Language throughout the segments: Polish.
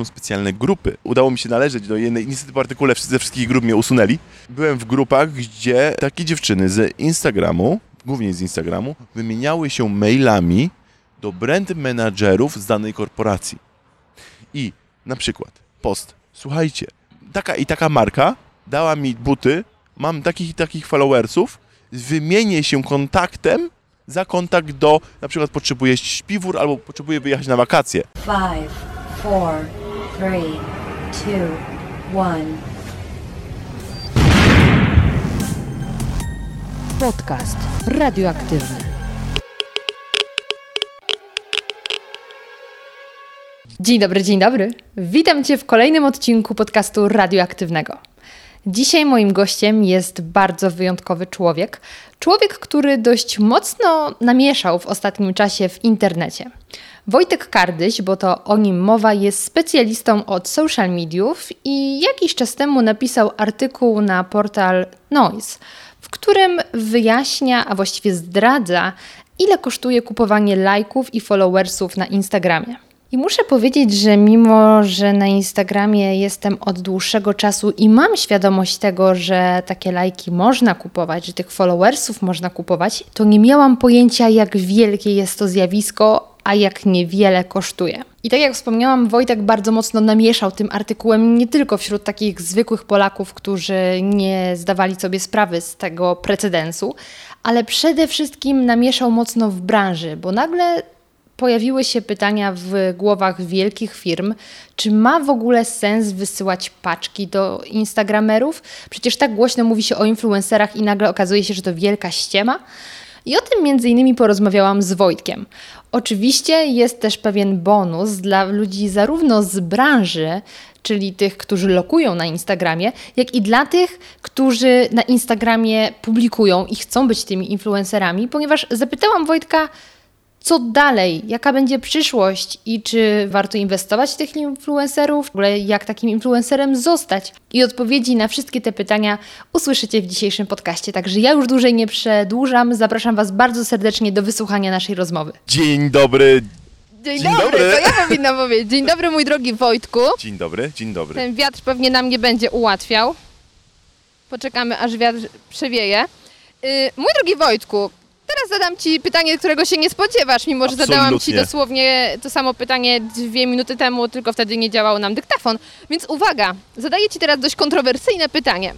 są specjalne grupy. Udało mi się należeć do jednej, niestety po artykule ze wszystkich grup mnie usunęli. Byłem w grupach, gdzie takie dziewczyny z Instagramu, głównie z Instagramu, wymieniały się mailami do brand managerów z danej korporacji. I na przykład post, słuchajcie, taka i taka marka dała mi buty, mam takich i takich followersów, wymienię się kontaktem za kontakt do, na przykład potrzebuję śpiwór albo potrzebuję wyjechać na wakacje. Five, four, three, two, one. Podcast radioaktywny. Dzień dobry, dzień dobry. Witam Cię w kolejnym odcinku podcastu radioaktywnego. Dzisiaj moim gościem jest bardzo wyjątkowy człowiek. Człowiek, który dość mocno namieszał w ostatnim czasie w internecie. Wojtek Kardyś, bo to o nim mowa, jest specjalistą od social mediów i jakiś czas temu napisał artykuł na portal Noise, w którym wyjaśnia, a właściwie zdradza, ile kosztuje kupowanie lajków i followersów na Instagramie. I muszę powiedzieć, że mimo, że na Instagramie jestem od dłuższego czasu i mam świadomość tego, że takie lajki można kupować, że tych followersów można kupować, to nie miałam pojęcia, jak wielkie jest to zjawisko, a jak niewiele kosztuje. I tak jak wspomniałam, Wojtek bardzo mocno namieszał tym artykułem nie tylko wśród takich zwykłych Polaków, którzy nie zdawali sobie sprawy z tego precedensu, ale przede wszystkim namieszał mocno w branży, bo nagle pojawiły się pytania w głowach wielkich firm, czy ma w ogóle sens wysyłać paczki do Instagramerów? Przecież tak głośno mówi się o influencerach i nagle okazuje się, że to wielka ściema. I o tym między innymi porozmawiałam z Wojtkiem. Oczywiście jest też pewien bonus dla ludzi zarówno z branży, czyli tych, którzy lokują na Instagramie, jak i dla tych, którzy na Instagramie publikują i chcą być tymi influencerami, ponieważ zapytałam Wojtka, co dalej, jaka będzie przyszłość i czy warto inwestować w tych influencerów, w ogóle jak takim influencerem zostać. I odpowiedzi na wszystkie te pytania usłyszycie w dzisiejszym podcaście. Także ja już dłużej nie przedłużam, zapraszam Was bardzo serdecznie do wysłuchania naszej rozmowy. Dzień dobry, Dzień, Dzień dobry, dobry. to ja powinnam powiedzieć. Dzień dobry mój drogi Wojtku. dzień dobry, dzień dobry. Ten wiatr pewnie nam nie będzie ułatwiał. Poczekamy aż wiatr przewieje. Yy, mój drogi Wojtku, Teraz zadam Ci pytanie, którego się nie spodziewasz, mimo że zadałam Ci Absolutnie. dosłownie to samo pytanie dwie minuty temu, tylko wtedy nie działał nam dyktafon. Więc uwaga, zadaję Ci teraz dość kontrowersyjne pytanie.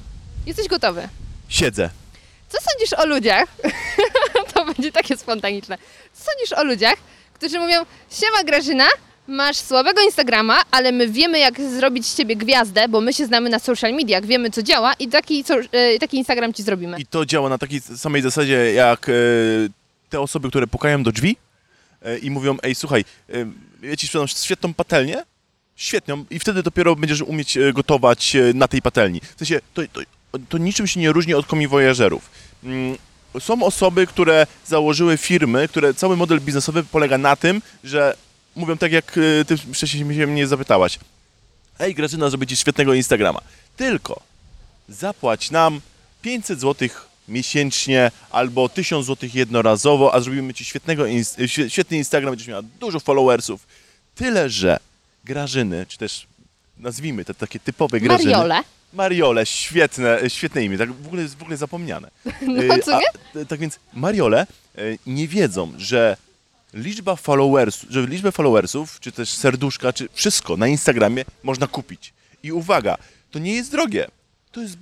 Jesteś gotowy? Siedzę. Co sądzisz o ludziach? to będzie takie spontaniczne. Co sądzisz o ludziach, którzy mówią: Siema Grażyna, masz słabego Instagrama, ale my wiemy, jak zrobić z ciebie gwiazdę, bo my się znamy na social mediach, wiemy, co działa i taki, co, e, taki Instagram ci zrobimy. I to działa na takiej samej zasadzie jak e, te osoby, które pukają do drzwi e, i mówią, ej słuchaj, e, ja ci sprzedam świetną patelnię, świetną i wtedy dopiero będziesz umieć e, gotować e, na tej patelni. W sensie, to, to, to niczym się nie różni od komiwojażerów. Mm, Są osoby, które założyły firmy, które cały model biznesowy polega na tym, że mówią tak jak e, ty wcześniej się mnie zapytałaś. Ej Grażyna, zrobię ci świetnego Instagrama. Tylko zapłać nam 500 zł miesięcznie albo 1000 zł jednorazowo, a zrobimy ci świetnego, świe- świetny Instagram, będziesz miała dużo followersów. Tyle, że Grażyny, czy też nazwijmy te takie typowe Grażyny. Mariole. Mariole, świetne, świetne imię, tak w ogóle w ogóle zapomniane. No, Y, co nie? a, tak więc Mariole y, nie wiedzą, że liczba followersów, że liczbę followersów, czy też serduszka, czy wszystko na Instagramie można kupić. I uwaga, to nie jest drogie. To jest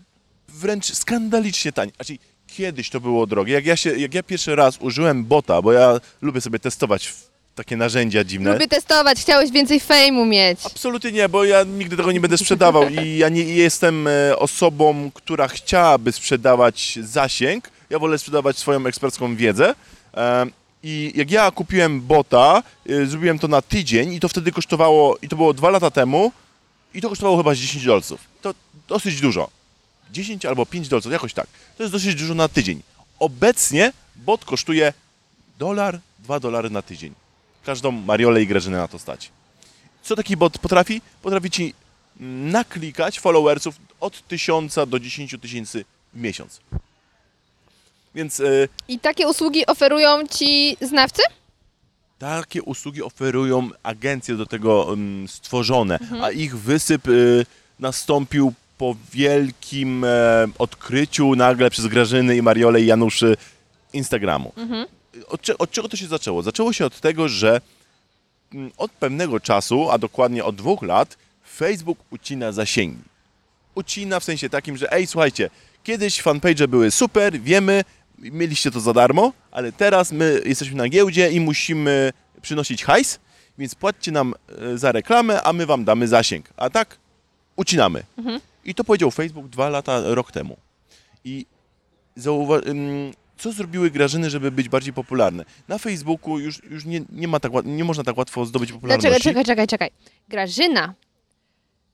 wręcz skandalicznie tanie. Znaczy, kiedyś to było drogie. Jak ja, się, jak ja pierwszy raz użyłem bota, bo ja lubię sobie testować takie narzędzia dziwne. Lubię testować, chciałeś więcej fejmu mieć. Absolutnie nie, bo ja nigdy tego nie będę sprzedawał i ja nie jestem e, osobą, która chciałaby sprzedawać zasięg. Ja wolę sprzedawać swoją ekspercką wiedzę. I jak ja kupiłem bota, e, zrobiłem to na tydzień i to wtedy kosztowało, i to było dwa lata temu, i to kosztowało chyba z 10 dolców. To dosyć dużo. 10 albo 5 dolców, jakoś tak. To jest dosyć dużo na tydzień. Obecnie bot kosztuje dolar, 2 dolary na tydzień. Każdą Mariolę i Grażynę na to stać. Co taki bot potrafi? Potrafi ci naklikać followersów od 1000 do 10 tysięcy w miesiąc. Więc e, I takie usługi oferują ci znawcy? Takie usługi oferują agencje do tego mm, stworzone, a ich wysyp y, nastąpił po wielkim e, odkryciu nagle przez Grażyny i Mariolę i Januszy Instagramu. Od, cze- od czego to się zaczęło? Zaczęło się od tego, że mm, od pewnego czasu, a dokładnie od dwóch lat, Facebook ucina zasięgi. Ucina w sensie takim, że ej, słuchajcie, kiedyś fanpage były super, wiemy, mieliście to za darmo, ale teraz my jesteśmy na giełdzie i musimy przynosić hajs, więc płaccie nam e, za reklamę, a my wam damy zasięg. A tak ucinamy. I to powiedział Facebook dwa lata, rok temu. I zauwa- ym, co zrobiły Grażyny, żeby być bardziej popularne? Na Facebooku już, już nie, nie, ma tak, nie można tak łatwo zdobyć popularności. Dlaczego, czekaj, czekaj, czekaj. Grażyna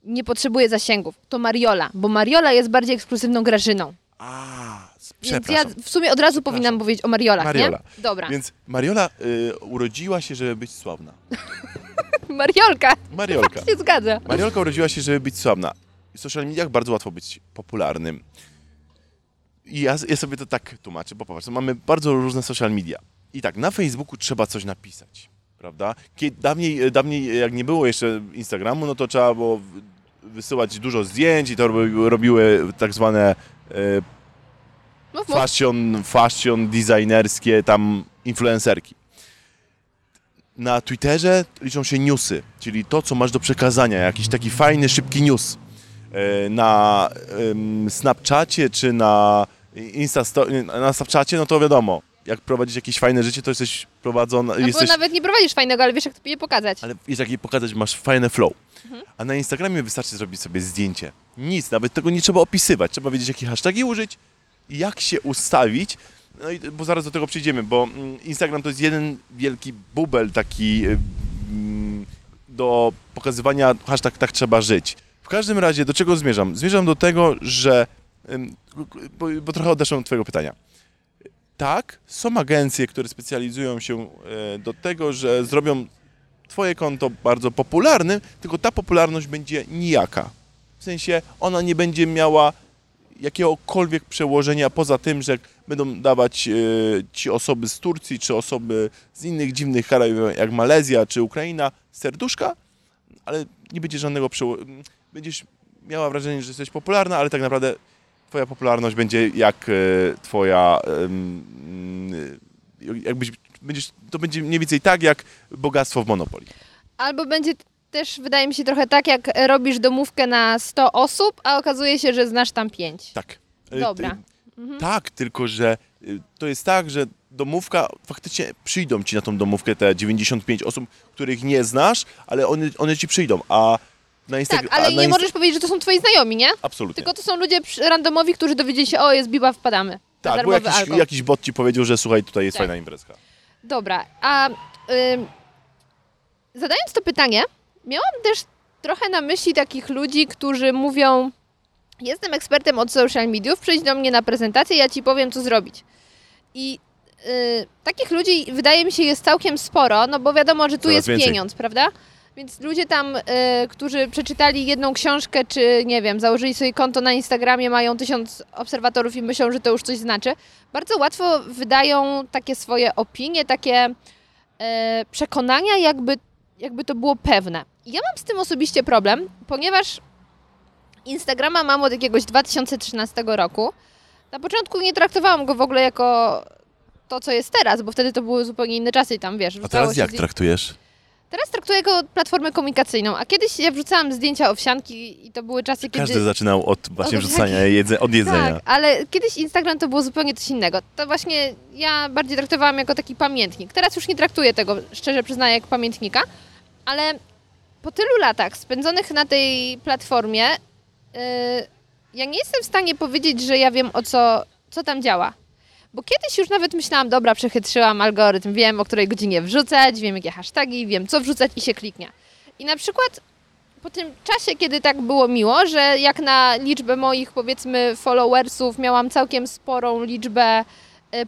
nie potrzebuje zasięgów. To Mariola, bo Mariola jest bardziej ekskluzywną Grażyną. A, Więc ja w sumie od razu powinnam powiedzieć o Mariolach, Mariola. nie? Dobra. Więc Mariola y, urodziła się, żeby być sławna. Mariolka. Mariolka. się zgadza. Mariolka urodziła się, żeby być sławna. W social mediach bardzo łatwo być popularnym. I ja, ja sobie to tak tłumaczę, bo popatrz, mamy bardzo różne social media. I tak, na Facebooku trzeba coś napisać, prawda? Kiedy, dawniej, dawniej, jak nie było jeszcze Instagramu, no to trzeba było wysyłać dużo zdjęć i to robi- robiły tak zwane e, Mów, mów. fashion, fashion designerskie tam influencerki. Na Twitterze liczą się newsy, czyli to, co masz do przekazania, jakiś taki fajny, szybki news. E, Na Snapchacie czy na Insta na Snapchacie, no to wiadomo, jak prowadzić jakieś fajne życie, to jesteś prowadzony, Albo jesteś, nawet nie prowadzisz fajnego, ale wiesz, jak to je pokazać. ale wiesz, jak jej pokazać, masz fajne flow. A na Instagramie wystarczy zrobić sobie zdjęcie. Nic, nawet tego nie trzeba opisywać. Trzeba wiedzieć, jakie hashtagi użyć, jak się ustawić. No i, bo zaraz do tego przyjdziemy, bo mm, Instagram to jest jeden wielki bubel taki y, mm, do pokazywania hashtag tak trzeba żyć. W każdym razie, do czego zmierzam? Zmierzam do tego, że bo, bo trochę odeszłem od twojego pytania. Tak, są agencje, które specjalizują się e, do tego, że zrobią twoje konto bardzo popularnym, tylko ta popularność będzie nijaka. W sensie ona nie będzie miała jakiegokolwiek przełożenia poza tym, że będą dawać e, ci osoby z Turcji, czy osoby z innych dziwnych krajów, jak Malezja, czy Ukraina, serduszka, ale nie będzie żadnego przełożenia. Będziesz miała wrażenie, że jesteś popularna, ale tak naprawdę twoja popularność będzie jak e, twoja... e, jakbyś, będziesz, to będzie mniej więcej tak, jak bogactwo w Monopoly. Albo będzie też, wydaje mi się, trochę tak, jak robisz domówkę na 100 osób, a okazuje się, że znasz tam 5. Tak. Y, Dobra. ty- Tak, tylko że y, to jest tak, że domówka, faktycznie przyjdą ci na tą domówkę te 95 osób, których nie znasz, ale one, one ci przyjdą, a na Tak, Instagram... ale nie możesz powiedzieć, że to są twoi znajomi, nie? Absolutnie. Tylko to są ludzie randomowi, którzy dowiedzieli się, o, jest biba, wpadamy. Tak, bo jakiś, alkohol. jakiś bot ci powiedział, że słuchaj, tutaj jest Tak. fajna imprezka. Dobra, a ym, zadając to pytanie, miałam też trochę na myśli takich ludzi, którzy mówią: Jestem ekspertem od social mediów, przyjdź do mnie na prezentację, ja ci powiem, co zrobić. I y, takich ludzi wydaje mi się jest całkiem sporo, no bo wiadomo, że tu Coraz jest więcej. pieniądz, prawda? Więc ludzie tam, y, którzy przeczytali jedną książkę, czy nie wiem, założyli sobie konto na Instagramie, mają tysiąc obserwatorów i myślą, że to już coś znaczy, bardzo łatwo wydają takie swoje opinie, takie e, przekonania, jakby, jakby to było pewne. Ja mam z tym osobiście problem, ponieważ Instagrama mam od jakiegoś 2013 roku. Na początku nie traktowałam go w ogóle jako to, co jest teraz, bo wtedy to były zupełnie inne czasy i tam, wiesz, A teraz jak traktujesz? Teraz traktuję go platformę komunikacyjną, a kiedyś ja wrzucałam zdjęcia owsianki i to były czasy, kiedy... Każdy zaczynał od właśnie Od wrzucania jedze, od jedzenia. Tak, ale kiedyś Instagram to było zupełnie coś innego. To właśnie ja bardziej traktowałam jako taki pamiętnik. Teraz już nie traktuję tego, szczerze przyznaję, jak pamiętnika, ale po tylu latach spędzonych na tej platformie, yy, ja nie jestem w stanie powiedzieć, że ja wiem o co, co tam działa. Bo kiedyś już nawet myślałam, dobra, przechytrzyłam algorytm, wiem o której godzinie wrzucać, wiem jakie hasztagi, wiem co wrzucać i się kliknie. I na przykład po tym czasie, kiedy tak było miło, że jak na liczbę moich powiedzmy followersów miałam całkiem sporą liczbę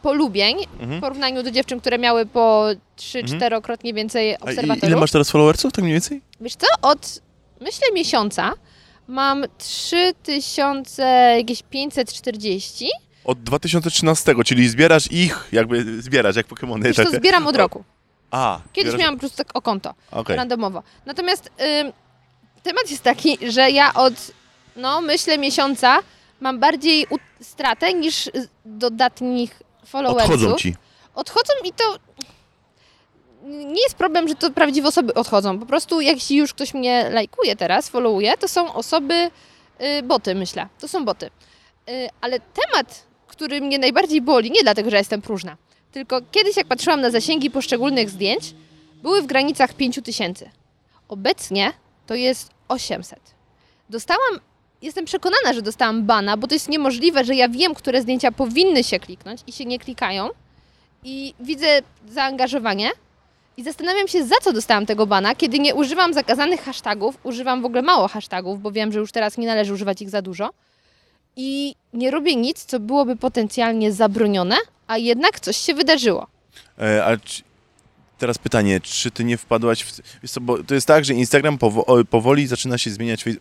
polubień Mhm. w porównaniu do dziewczyn, które miały po 3-4 Mhm. więcej A obserwatorów. ile masz teraz followersów, tak mniej więcej? Wiesz co, od myślę miesiąca mam 3000 jakieś 540. Od 2013, czyli zbierasz ich, jakby zbierasz, jak Pokemony. Wiesz, to tak. zbieram od roku. A, Kiedyś miałam po prostu tak o konto, Okej. randomowo. Natomiast ym, temat jest taki, że ja od, no myślę, miesiąca mam bardziej stratę niż y, dodatnich followersów. Odchodzą ci. Odchodzą i to nie jest problem, że to prawdziwe osoby odchodzą. Po prostu jak już ktoś mnie lajkuje teraz, followuje, to są osoby, y, boty myślę. To są boty. Y, ale temat, który mnie najbardziej boli, nie dlatego, że jestem próżna, tylko kiedyś jak patrzyłam na zasięgi poszczególnych zdjęć, były w granicach 5000. tysięcy. Obecnie to jest 800. Dostałam, jestem przekonana, że dostałam bana, bo to jest niemożliwe, że ja wiem, które zdjęcia powinny się kliknąć i się nie klikają. I widzę zaangażowanie i zastanawiam się, za co dostałam tego bana, kiedy nie używam zakazanych hashtagów, używam w ogóle mało hashtagów, bo wiem, że już teraz nie należy używać ich za dużo. I nie robię nic, co byłoby potencjalnie zabronione, a jednak coś się wydarzyło. E, ale czy, teraz pytanie, czy ty nie wpadłaś w... Co, bo to jest tak, że Instagram powo, powoli zaczyna się zmieniać fej,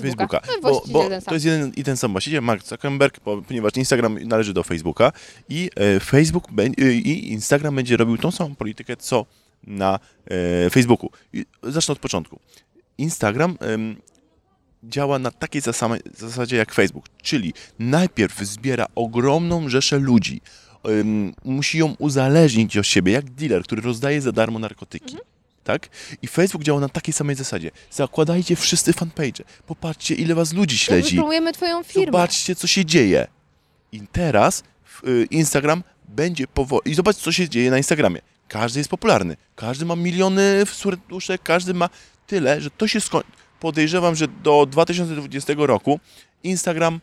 Facebooka. No, bo, bo to jest jeden i ten sam właściciel, Mark Zuckerberg, ponieważ Instagram należy do Facebooka i e, Facebook i Instagram będzie robił tą samą politykę, co na e, Facebooku. I zacznę od początku. Instagram działa na takiej zasadzie jak Facebook, czyli najpierw zbiera ogromną rzeszę ludzi, musi ją uzależnić od siebie, jak dealer, który rozdaje za darmo narkotyki. Tak? I Facebook działa na takiej samej zasadzie. Zakładajcie wszyscy fanpage. Popatrzcie, ile was ludzi śledzi. Promujemy twoją firmę. Zobaczcie, co się dzieje. I teraz y, Instagram będzie powoli. I zobacz, co się dzieje na Instagramie. Każdy jest popularny. Każdy ma miliony serduszek, każdy ma tyle, że to się skończy. Podejrzewam, że do 2020 roku Instagram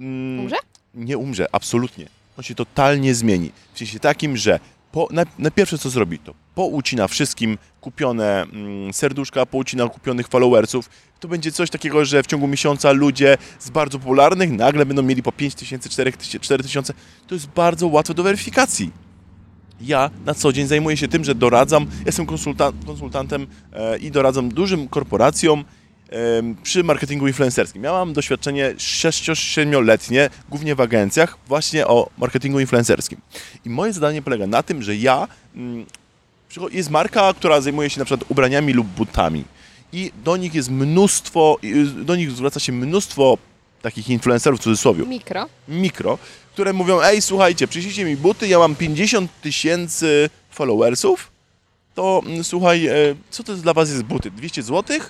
mm, Umrze? nie umrze, absolutnie. On się totalnie zmieni. W sensie takim, że po, na, na pierwsze co zrobi, to poucina wszystkim kupione mm, serduszka, poucina kupionych followersów. To będzie coś takiego, że w ciągu miesiąca ludzie z bardzo popularnych nagle będą mieli po 5 tysięcy, 4 tysiące. To jest bardzo łatwe do weryfikacji. Ja na co dzień zajmuję się tym, że doradzam, jestem konsulta konsultantem e, i doradzam dużym korporacjom przy marketingu influencerskim. Ja mam doświadczenie 6-7-letnie, głównie w agencjach, właśnie o marketingu influencerskim. I moje zadanie polega na tym, że ja, mm, jest marka, która zajmuje się na przykład ubraniami lub butami i do nich jest mnóstwo, y, do nich zwraca się mnóstwo takich influencerów w cudzysłowie Mikro. mikro, które mówią, ej, słuchajcie, przyślijcie mi buty, ja mam 50 tysięcy followersów, to mm, słuchaj, e, co to dla was jest buty? 200 zł?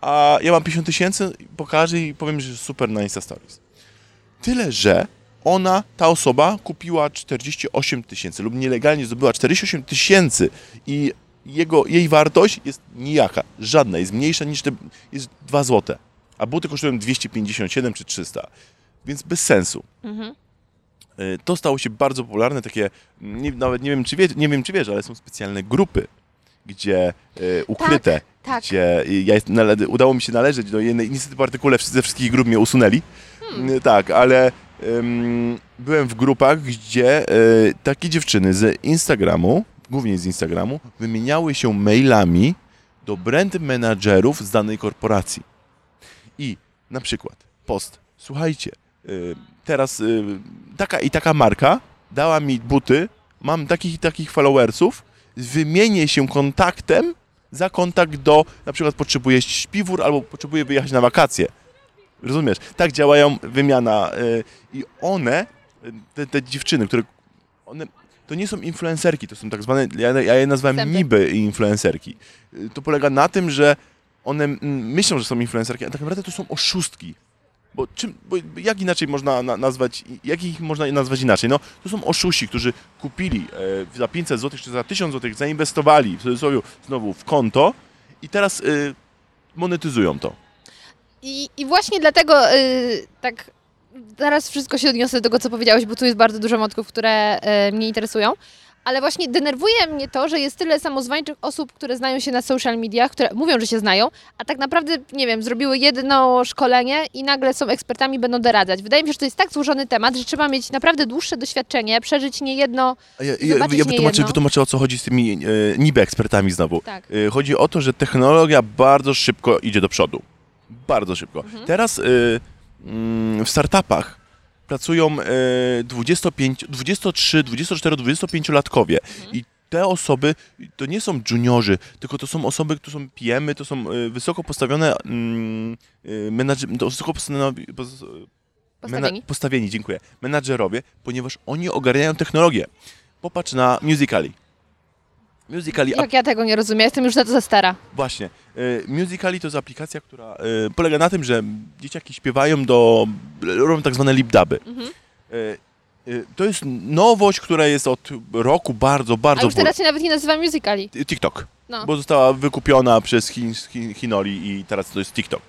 A ja mam 50 tysięcy, pokażę i powiem, że super na Insta Stories. Tyle, że ona, ta osoba kupiła 48 tysięcy lub nielegalnie zdobyła 48 tysięcy i jego, jej wartość jest nijaka, żadna, jest mniejsza niż te, jest 2 złote, a buty kosztują 257 czy 300, więc bez sensu. Mhm. E, To stało się bardzo popularne, takie, nie, nawet nie wiem, czy wie, nie wiem, czy wiesz, ale są specjalne grupy, gdzie e, ukryte, tak. Gdzie e, ja jest, nale, udało mi się należeć do jednej, niestety po artykule ze wszystkich grup mnie usunęli, Hmm. E, tak, ale em, byłem w grupach, gdzie e, takie dziewczyny z Instagramu, głównie z Instagramu, wymieniały się mailami do brand managerów z danej korporacji. I na przykład post, słuchajcie, y, teraz y, taka i taka marka dała mi buty, mam takich i takich followersów, wymienię się kontaktem za kontakt do, na przykład potrzebuję śpiwór albo potrzebuję wyjechać na wakacje. Rozumiesz? Tak działają wymiana y, i one, y, te, te dziewczyny, które one to nie są influencerki, to są tak zwane, ja, ja je nazwałem Wstępy. niby influencerki. Y, To polega na tym, że one mm, myślą, że są influencerki, a tak naprawdę to są oszustki. Bo, czym, bo jak inaczej można na, nazwać, jak ich można nazwać inaczej? No, to są oszuści, którzy kupili e, za 500 zł czy za 1000 zł, zainwestowali w cudzysłowie znowu w konto i teraz y, monetyzują to. I, I właśnie dlatego y, tak zaraz wszystko się odniosę do tego, co powiedziałeś, bo tu jest bardzo dużo wątków, które y, mnie interesują. Ale właśnie denerwuje mnie to, że jest tyle samozwańczych osób, które znają się na social mediach, które mówią, że się znają, a tak naprawdę, nie wiem, zrobiły jedno szkolenie i nagle są ekspertami, będą doradzać. Wydaje mi się, że to jest tak złożony temat, że trzeba mieć naprawdę dłuższe doświadczenie, przeżyć niejedno. A Ja, ja, ja nie wytłumaczę, jedno. wytłumaczę, o co chodzi z tymi e, niby ekspertami znowu. Tak. E, Chodzi o to, że technologia bardzo szybko idzie do przodu. Bardzo szybko. Mhm. Teraz e, mm, w startupach pracują e, 25, 23, 24, 25 latkowie Mhm. i te osoby to nie są juniorzy, tylko to są osoby, które są PM-y, to są y, wysoko postawione mm, to wysoko postawione, pos- Postawieni? Postawieni, dziękuję. Menadżerowie, ponieważ oni ogarniają technologię. Popatrz na Musicali. Musicali, Jak ja tego nie rozumiem, jestem już za to za stara. Właśnie. Y, Musicali to jest aplikacja, która y, polega na tym, że dzieciaki śpiewają do... robią tak zwane lip-duby. Mhm. Y, To jest nowość, która jest od roku bardzo, A bardzo... już teraz się nawet nie nazywa musicali. TikTok. No. Bo została wykupiona przez Chin, Chin, Chinoli i teraz to jest TikTok.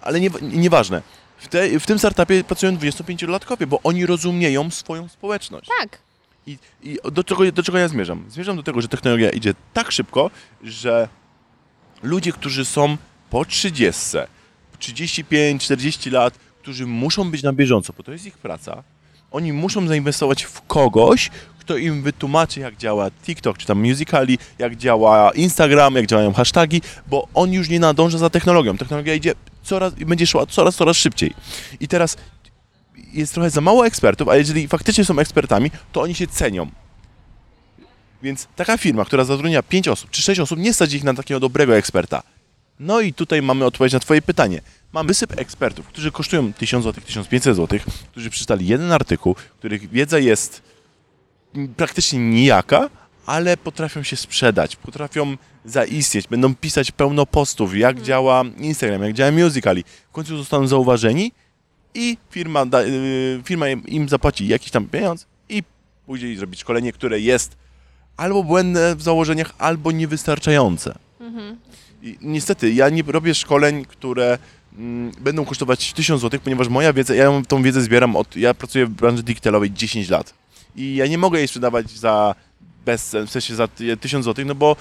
Ale nie, nieważne. W, te, w tym startupie pracują 25-latkowie, bo oni rozumieją swoją społeczność. Tak. I, i do, czego, do czego ja zmierzam? Zmierzam do tego, że technologia idzie tak szybko, że ludzie, którzy są po 30, 35-40 lat, którzy muszą być na bieżąco, bo to jest ich praca, oni muszą zainwestować w kogoś, kto im wytłumaczy, jak działa TikTok, czy tam Musicali, jak działa Instagram, jak działają hasztagi, bo on już nie nadąża za technologią. Technologia idzie coraz, będzie szła coraz, coraz szybciej. I teraz jest trochę za mało ekspertów, a jeżeli faktycznie są ekspertami, to oni się cenią. Więc taka firma, która zatrudnia 5 osób czy 6 osób, nie stać ich na takiego dobrego eksperta. No i tutaj mamy odpowiedź na Twoje pytanie. Mam wysyp ekspertów, którzy kosztują 1000 zł, 1500 zł, którzy przeczytali jeden artykuł, których wiedza jest praktycznie nijaka, ale potrafią się sprzedać, potrafią zaistnieć, będą pisać pełno postów, jak działa Instagram, jak działa Musicali. W końcu zostaną zauważeni i firma, da, y, firma im, zapłaci jakiś tam pieniądz i później zrobić szkolenie, które jest albo błędne w założeniach, albo niewystarczające. I niestety, ja nie robię szkoleń, które mm, będą kosztować 1000 zł, ponieważ moja wiedza, ja tą wiedzę zbieram od, ja pracuję w branży digitalowej 10 lat i ja nie mogę jej sprzedawać za bez, w sensie za 1000 zł, no bo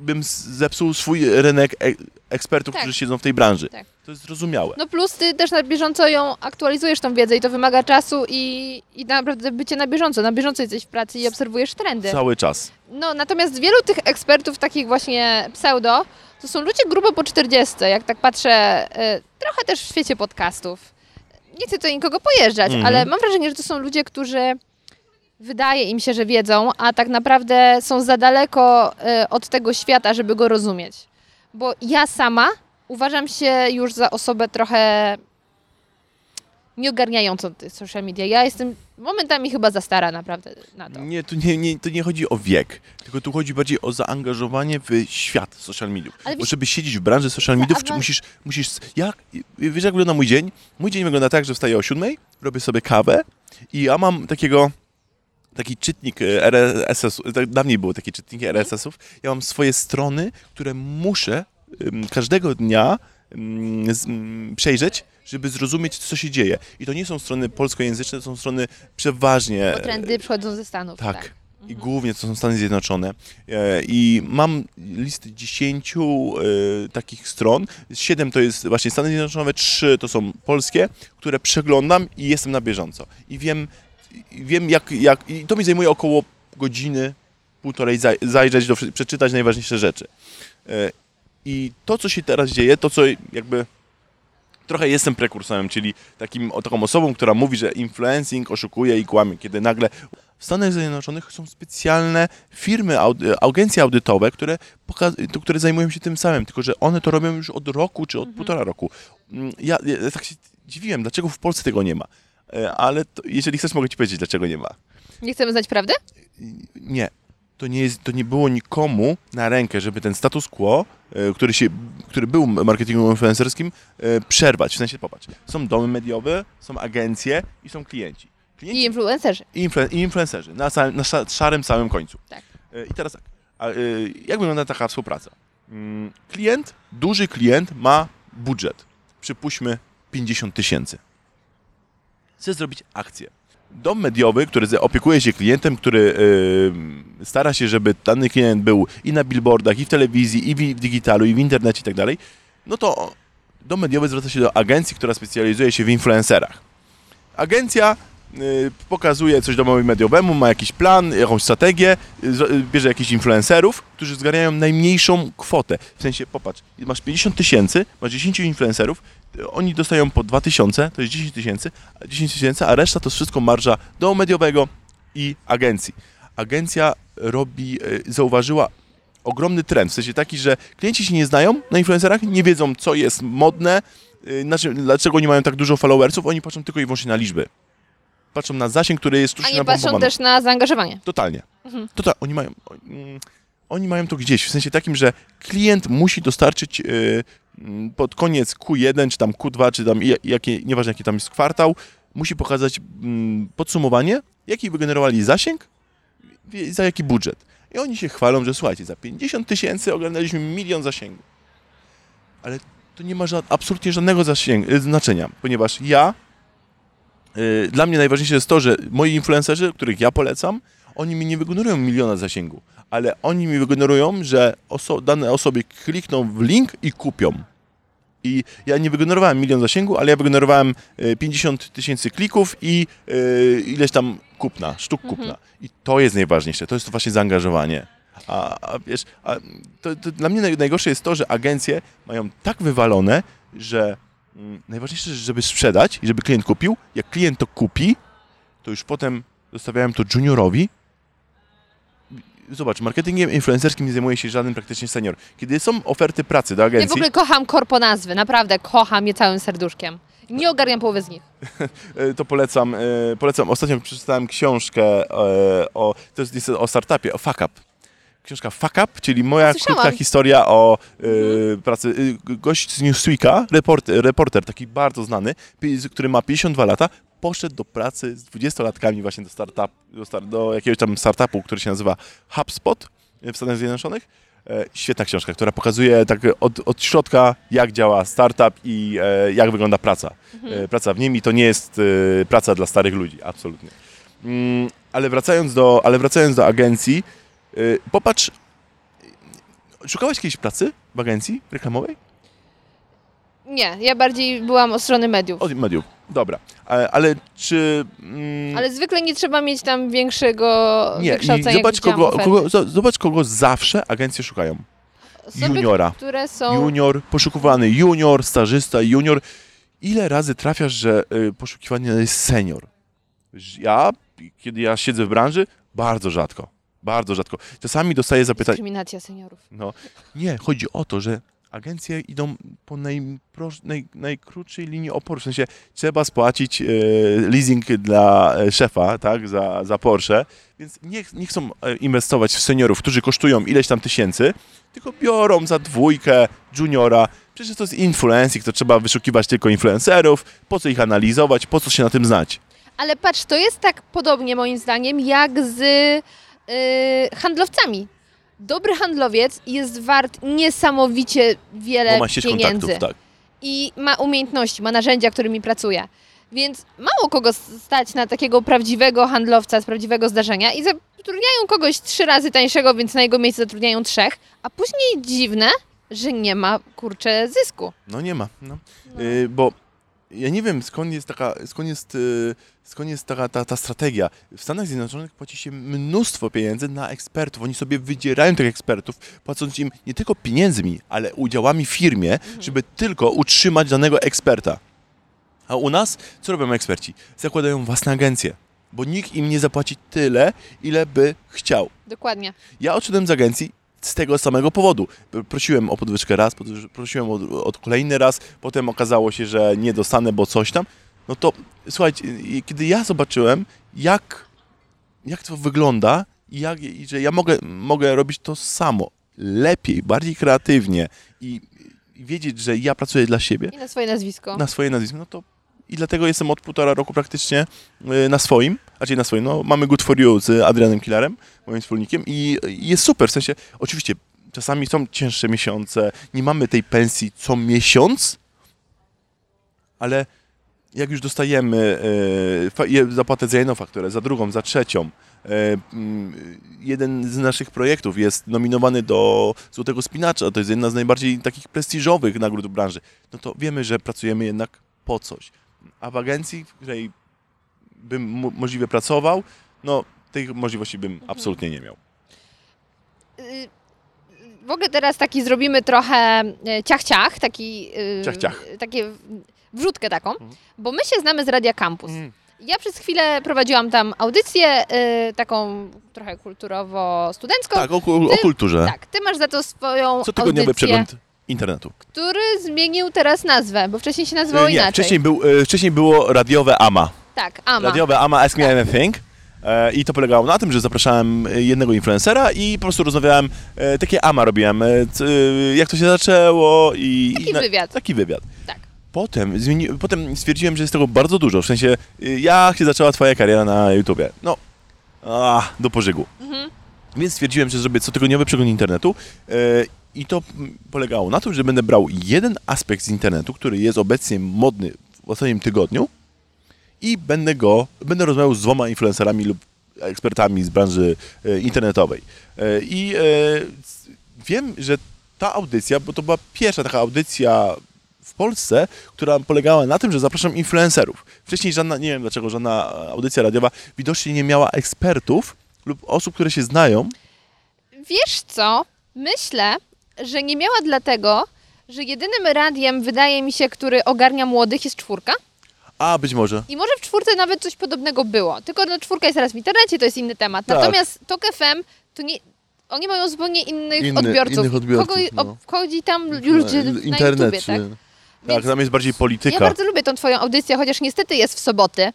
bym zepsuł swój rynek e- ekspertów, Tak. którzy siedzą w tej branży. Tak. To jest zrozumiałe. No plus ty też na bieżąco ją aktualizujesz tą wiedzę i to wymaga czasu i, i naprawdę bycie na bieżąco. Na bieżąco jesteś w pracy i obserwujesz trendy. Cały czas. No natomiast wielu tych ekspertów, takich właśnie pseudo, to są ludzie grubo po 40, jak tak patrzę, y, trochę też w świecie podcastów. Nie chcę tu nikogo pojeżdżać, Mhm. ale mam wrażenie, że to są ludzie, którzy wydaje im się, że wiedzą, a tak naprawdę są za daleko y, od tego świata, żeby go rozumieć. Bo ja sama uważam się już za osobę trochę nieogarniającą tych social media. Ja jestem momentami chyba za stara naprawdę na to. Nie, tu nie, nie, to nie chodzi o wiek, tylko tu chodzi bardziej o zaangażowanie w świat social mediów. Ale Bo wiesz- żeby siedzieć w branży social mediów, Zaawan- musisz, musisz, jak, wiesz jak wygląda mój dzień? Mój dzień wygląda tak, że wstaję o siódmej, robię sobie kawę i ja mam takiego, taki czytnik e, RSS, tak dawniej były takie czytniki RSS-ów, ja mam swoje strony, które muszę każdego dnia przejrzeć, żeby zrozumieć, co się dzieje. I to nie są strony polskojęzyczne, to są strony przeważnie... Bo trendy przychodzą ze Stanów. Tak. I głównie to są Stany Zjednoczone. E, I mam listę 10 e, takich stron. 7 to jest właśnie Stany Zjednoczone, 3 to są polskie, które przeglądam i jestem na bieżąco. I wiem, wiem jak, jak. I to mi zajmuje około godziny, półtorej zaj, zajrzeć, do, przeczytać najważniejsze rzeczy. I to, co się teraz dzieje, to co jakby trochę jestem prekursorem, czyli takim, taką osobą, która mówi, że influencing oszukuje i kłamie, kiedy nagle w Stanach Zjednoczonych są specjalne firmy, agencje audytowe, które, które zajmują się tym samym, tylko że one to robią już od roku czy od półtora roku. Mm, Ja, ja tak się dziwiłem, dlaczego w Polsce tego nie ma. E, Ale to, jeżeli chcesz, mogę ci powiedzieć, dlaczego nie ma. Nie chcemy znać prawdy? Nie. To nie, jest, to nie było nikomu na rękę, żeby ten status quo, e, który, się, który był marketingiem influencerskim, e, przerwać. W sensie, popatrz, są domy mediowe, są agencje i są klienci. klienci I influencerzy. i, influ- i influencerzy na, całym, na sza- szarym samym końcu. Tak. E, I teraz tak, a, jak wygląda taka współpraca? Mm, Klient, duży klient ma budżet, przypuśćmy 50 tysięcy. Chce zrobić akcję. Dom mediowy, który opiekuje się klientem, który e, stara się, żeby dany klient był i na billboardach, i w telewizji, i w, digitalu, i w internecie i tak dalej, no to dom mediowy zwraca się do agencji, która specjalizuje się w influencerach. Agencja y, pokazuje coś domowi mediowemu, ma jakiś plan, jakąś strategię, y, z- y, bierze jakichś influencerów, którzy zgarniają najmniejszą kwotę. W sensie, popatrz, masz 50 tysięcy, masz 10 influencerów, oni dostają po 2 tysiące, to jest 10 tysięcy, a 10 tysięcy, a reszta to jest wszystko marża domu mediowego i agencji. agencja robi, e, zauważyła ogromny trend, w sensie taki, że klienci się nie znają na influencerach, nie wiedzą, co jest modne, e, na czym, dlaczego oni mają tak dużo followersów, oni patrzą tylko i wyłącznie na liczby. Patrzą na zasięg, który jest A sztucznie nie patrzą też na zaangażowanie. Totalnie. Total, oni mają. Oni mają to gdzieś, w sensie takim, że klient musi dostarczyć mm, pod koniec Q1, czy tam Q2, czy tam ja- jakie, nieważne jaki tam jest kwartał, musi pokazać podsumowanie, jaki wygenerowali zasięg i za jaki budżet. I oni się chwalą, że słuchajcie, za 50 tysięcy oglądaliśmy milion zasięgu. Ale to nie ma absolutnie żadnego y, znaczenia, ponieważ ja Y, Dla mnie najważniejsze jest to, że moi influencerzy, których ja polecam, oni mi nie wygenerują miliona zasięgu, ale oni mi wygenerują, że oso- dane osoby klikną w link i kupią. I ja nie wygenerowałem milion zasięgu, ale ja wygenerowałem y, 50 tysięcy klików i y, ileś tam kupna, sztuk kupna. I to jest najważniejsze, to jest to właśnie zaangażowanie. A, a wiesz, a to, to dla mnie naj, najgorsze jest to, że agencje mają tak wywalone, że mm, najważniejsze, żeby sprzedać i żeby klient kupił. Jak klient to kupi, to już potem zostawiałem to juniorowi. Zobacz, marketingiem influencerskim nie zajmuje się żaden praktycznie senior. Kiedy są oferty pracy do Ja w agencji, ogóle kocham korpo nazwy, naprawdę kocham je całym serduszkiem. Nie ogarniam połowy z nich. e, to polecam. e, Polecam. Ostatnio przeczytałem książkę e, o, to jest niestety o startupie, o fuck up. Książka Fuck Up, czyli moja Słyszałam. krótka historia o e, pracy. Gość z Newsweeka, reporter, reporter taki bardzo znany, który ma 52 lata, poszedł do pracy z 20-latkami właśnie do, startup, do, star, do jakiegoś tam startupu, który się nazywa HubSpot w Stanach Zjednoczonych. E, Świetna książka, która pokazuje tak od, od środka, jak działa startup i e, jak wygląda praca. E, praca w nim i to nie jest praca dla starych ludzi, absolutnie. Mm, ale, wracając do, ale wracając do agencji, popatrz, szukałeś kiedyś pracy w agencji reklamowej? Nie, ja bardziej byłam od strony mediów. Od mediów, dobra. Ale, ale czy... Mm, Ale zwykle nie trzeba mieć tam większego nie, wykształcenia. zobacz kogo, kogo, zo- zobacz kogo zawsze agencje szukają. Osoby, juniora. które są... Junior, poszukiwany junior, stażysta, junior. Ile razy trafiasz, że y, poszukiwany jest senior? Ja, kiedy ja siedzę w branży, bardzo rzadko. Bardzo rzadko. Czasami dostaję zapytanie. Dyskryminacja seniorów. No, nie, chodzi o to, że agencje idą po najpro, naj, najkrótszej linii oporu. W sensie trzeba spłacić e, leasing dla e, szefa, tak, za, za Porsche, więc nie, nie chcą e, inwestować w seniorów, którzy kosztują ileś tam tysięcy, tylko biorą za dwójkę juniora. Przecież to jest influencing, to trzeba wyszukiwać tylko influencerów, po co ich analizować, po co się na tym znać. Ale patrz, to jest tak podobnie moim zdaniem jak z y, handlowcami. Dobry handlowiec jest wart niesamowicie wiele Bo ma sieć pieniędzy. kontaktów, tak. i ma umiejętności, ma narzędzia, którymi pracuje. Więc mało kogo stać na takiego prawdziwego handlowca z prawdziwego zdarzenia i zatrudniają kogoś trzy razy tańszego, więc na jego miejsce zatrudniają trzech, a później dziwne, że nie ma kurczę zysku. No nie ma, no. Y, bo ja nie wiem skąd jest taka, skąd jest, y, skąd jest taka ta, ta strategia. W Stanach Zjednoczonych płaci się mnóstwo pieniędzy na ekspertów. Oni sobie wydzierają tych ekspertów, płacąc im nie tylko pieniędzmi, ale udziałami w firmie, żeby tylko utrzymać danego eksperta. A u nas co robią eksperci? Zakładają własne agencje, bo nikt im nie zapłaci tyle, ile by chciał. Dokładnie. Ja odszedłem z agencji z tego samego powodu. Prosiłem o podwyżkę raz, prosiłem o, o kolejny raz, potem okazało się, że nie dostanę, bo coś tam. No to słuchajcie, kiedy ja zobaczyłem, jak, jak to wygląda i, jak, i że ja mogę, mogę robić to samo, lepiej, bardziej kreatywnie i, i wiedzieć, że ja pracuję dla siebie, I na swoje nazwisko. na swoje nazwisko, no to i dlatego jestem od półtora roku praktycznie y, na swoim, raczej na swoim, no mamy Good For You z Adrianem Killerem, moim wspólnikiem i jest super, w sensie, oczywiście czasami są cięższe miesiące, nie mamy tej pensji co miesiąc, ale jak już dostajemy je- zapłatę za jedną fakturę, za drugą, za trzecią, mm, jeden z naszych projektów jest nominowany do Złotego Spinacza, to jest jedna z najbardziej takich prestiżowych nagród w branży, no to wiemy, że pracujemy jednak po coś. A w agencji, w której bym mo- możliwie pracował, no tej możliwości bym absolutnie nie miał. Y, W ogóle teraz taki zrobimy trochę e, ciach-ciach, taki... y, Ciach-ciach. Takie wrzutkę taką, bo my się znamy z Radia Campus. Mm. Ja przez chwilę prowadziłam tam audycję, y, taką trochę kulturowo-studencką. Tak, o, o Ty- kulturze. Tak, ty masz za to swoją Cotygodniowy audycję, przegląd internetu. który zmienił teraz nazwę, bo wcześniej się nazywało E, Nie, inaczej. wcześniej, był, e, wcześniej było radiowe AMA. Tak, AMA. Radiowe AMA Ask Me Anything. E, I to polegało na tym, że zapraszałem jednego influencera i po prostu rozmawiałem, takie AMA robiłem, jak to się zaczęło i... Taki i na- wywiad. Taki wywiad. Tak. Potem, zmieni, potem stwierdziłem, że jest tego bardzo dużo, w sensie jak się zaczęła twoja kariera na YouTubie? No, a, do pożygu. Mhm. Więc stwierdziłem, że zrobię cotygodniowy przegląd internetu e, i to polegało na tym, że będę brał jeden aspekt z internetu, który jest obecnie modny w ostatnim tygodniu i będę go, będę rozmawiał z dwoma influencerami lub ekspertami z branży e, internetowej. E, I wiem, że ta audycja, bo to była pierwsza taka audycja w Polsce, która polegała na tym, że zapraszam influencerów. Wcześniej żadna, nie wiem dlaczego, żadna audycja radiowa widocznie nie miała ekspertów lub osób, które się znają. Wiesz co? Myślę, że nie miała dlatego, że jedynym radiem, wydaje mi się, który ogarnia młodych jest czwórka. A, być może. I może w czwórce nawet coś podobnego było. Tylko no, czwórka jest teraz w internecie, to jest inny temat. Tak. Natomiast TOK FM to nie... Oni mają zupełnie innych Inny- odbiorców. innych odbiorców, Kogo no. obchodzi tam ludzie na Internet. YouTubie, tak? Tak, Więc tam jest bardziej polityka. Ja bardzo lubię tą twoją audycję, chociaż niestety jest w soboty,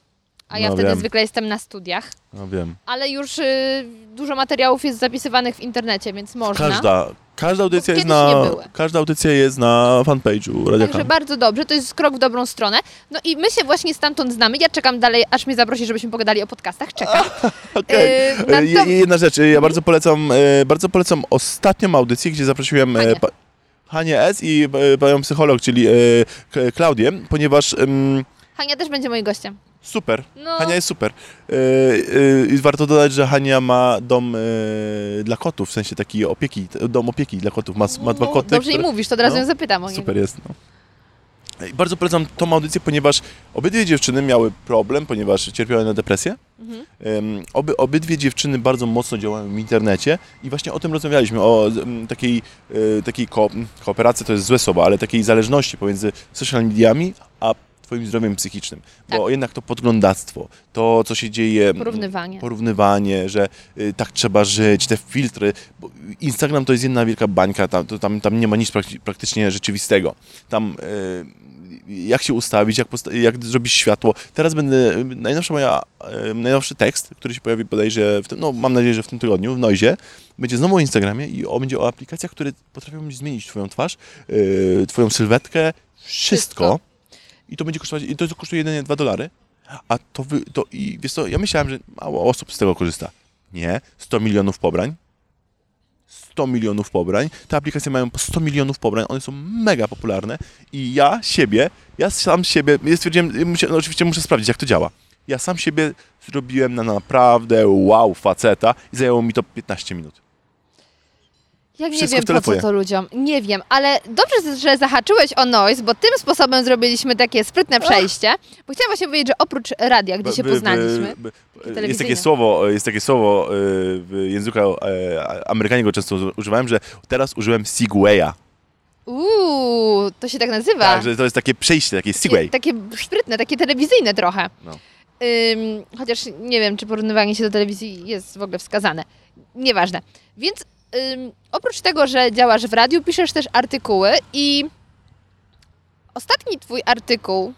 a ja No, wtedy wiem. zwykle jestem na studiach. No wiem. Ale już y, dużo materiałów jest zapisywanych w internecie, więc można. Każda, każda audycja jest na, każda audycja jest na fanpage'u Radia Także bardzo dobrze, to jest krok w dobrą stronę. No i my się właśnie stamtąd znamy. Ja czekam dalej, aż mnie zaprosi, żebyśmy pogadali o podcastach. Czekam. Okej. Yy, na je- to- Jedna rzecz, e, ja bardzo polecam, e, bardzo polecam ostatnią audycję, gdzie zaprosiłem e, Hanię. pa, Hanię S. i panią psycholog, czyli Klaudię, ponieważ Hania też będzie moim gościem. Super, No. Hania jest super. E, I warto dodać, że Hania ma dom e, dla kotów, w sensie taki opieki, dom opieki dla kotów, ma, ma dwa No, koty. Dobrze które- i mówisz, to od razu no, ją zapytam o niego. Super jest. No. I bardzo polecam tą audycję, ponieważ obydwie dziewczyny miały problem, ponieważ cierpiały na depresję. Mhm. Em, oby, obydwie dziewczyny bardzo mocno działają w internecie i właśnie o tym rozmawialiśmy, o em, takiej, e, takiej ko kooperacji, to jest złe słowo, ale takiej zależności pomiędzy social mediami twoim zdrowiem psychicznym. Bo jednak to podglądactwo, to co się dzieje... Porównywanie. Porównywanie, że y, tak trzeba żyć, te filtry. Bo Instagram to jest jedna wielka bańka, tam, to, tam, tam nie ma nic prakty- praktycznie rzeczywistego. Tam y, jak się ustawić, jak, jak zrobić światło. Teraz będę, najnowsza moja, y, najnowszy tekst, który się pojawi bodajże, w tym, no mam nadzieję, że w tym tygodniu, w Noizie, będzie znowu o Instagramie i o, będzie o aplikacjach, które potrafią zmienić twoją twarz, y, twoją sylwetkę, wszystko. Wszystko. I to będzie kosztować, i to kosztuje jedynie 2 dolary. A to, wy, to i wiesz co, ja myślałem, że mało osób z tego korzysta. Nie, 100 milionów pobrań. 100 milionów pobrań. Te aplikacje mają po 100 milionów pobrań, one są mega popularne i ja siebie, ja sam siebie, ja stwierdziłem, muszę, no oczywiście muszę sprawdzić, jak to działa. Ja sam siebie zrobiłem na naprawdę wow faceta i zajęło mi to 15 minut. Ja nie wiem po co to ludziom. Nie wiem, ale dobrze, że zahaczyłeś o noise, bo tym sposobem zrobiliśmy takie sprytne przejście. Bo chciałam właśnie powiedzieć, że oprócz radia, gdzie się poznaliśmy, jest takie słowo, jest takie słowo e, w języku e, Amerykanie często używałem, że teraz użyłem Segwaya. uuu, to się tak nazywa. Tak, że to jest takie przejście, takie Segway. Takie, takie sprytne, takie telewizyjne trochę. No. Ym, chociaż nie wiem, czy porównywanie się do telewizji jest w ogóle wskazane. Nieważne. Więc ym, oprócz tego, że działasz w radiu, piszesz też artykuły i ostatni twój artykuł,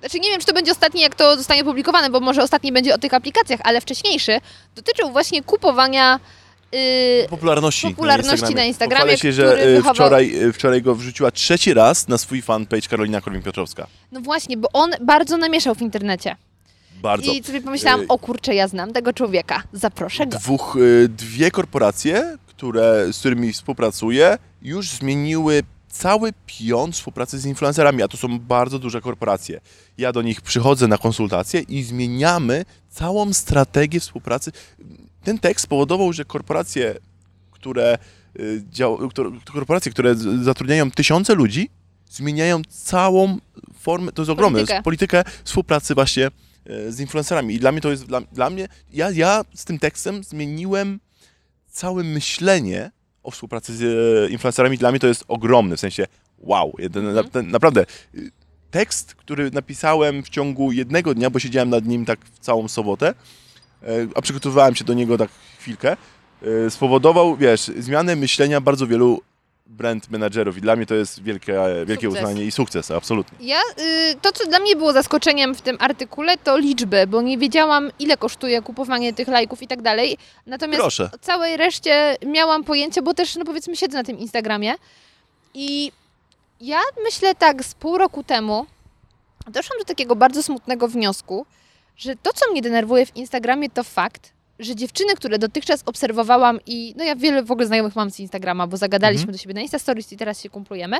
znaczy nie wiem, czy to będzie ostatni, jak to zostanie opublikowane, bo może ostatni będzie o tych aplikacjach, ale wcześniejszy dotyczył właśnie kupowania yy, popularności, Popularności na Instagramie, Pochwalę się, że który e, wychował- wczoraj, e, wczoraj go wrzuciła trzeci raz na swój fanpage Karolina Korwin-Piotrowska. no właśnie, bo on bardzo namieszał w internecie. Bardzo. I sobie pomyślałam, Y- o kurczę, ja znam tego człowieka, zaproszę go. Dwóch, dwie korporacje, które, z którymi współpracuję, już zmieniły cały pion współpracy z influencerami, a to są bardzo duże korporacje. Ja do nich przychodzę na konsultacje i zmieniamy całą strategię współpracy. Ten tekst spowodował, że korporacje, które, y, korporacje, które zatrudniają tysiące ludzi, zmieniają całą formę, to jest ogromne, Politykę. politykę współpracy właśnie e, z influencerami. I dla mnie to jest, dla, dla mnie, ja, ja z tym tekstem zmieniłem całe myślenie o współpracy z e, influencerami. Dla mnie to jest ogromne, w sensie wow, jeden, na, ten, naprawdę tekst, który napisałem w ciągu jednego dnia, bo siedziałem nad nim tak w całą sobotę, e, a przygotowywałem się do niego tak chwilkę, e, spowodował, wiesz, zmianę myślenia bardzo wielu brand managerów i dla mnie to jest wielkie, wielkie Sukces. uznanie i sukces, absolutnie. Ja, y, to co dla mnie było zaskoczeniem w tym artykule, to liczby, bo nie wiedziałam ile kosztuje kupowanie tych lajków i tak dalej. Natomiast Proszę. o całej reszcie miałam pojęcie, bo też, no powiedzmy, siedzę na tym Instagramie i ja myślę tak z pół roku temu doszłam do takiego bardzo smutnego wniosku, że to, co mnie denerwuje w Instagramie, to fakt, że dziewczyny, które dotychczas obserwowałam i no ja wiele w ogóle znajomych mam z Instagrama, bo zagadaliśmy do siebie na Insta Stories i teraz się kumplujemy,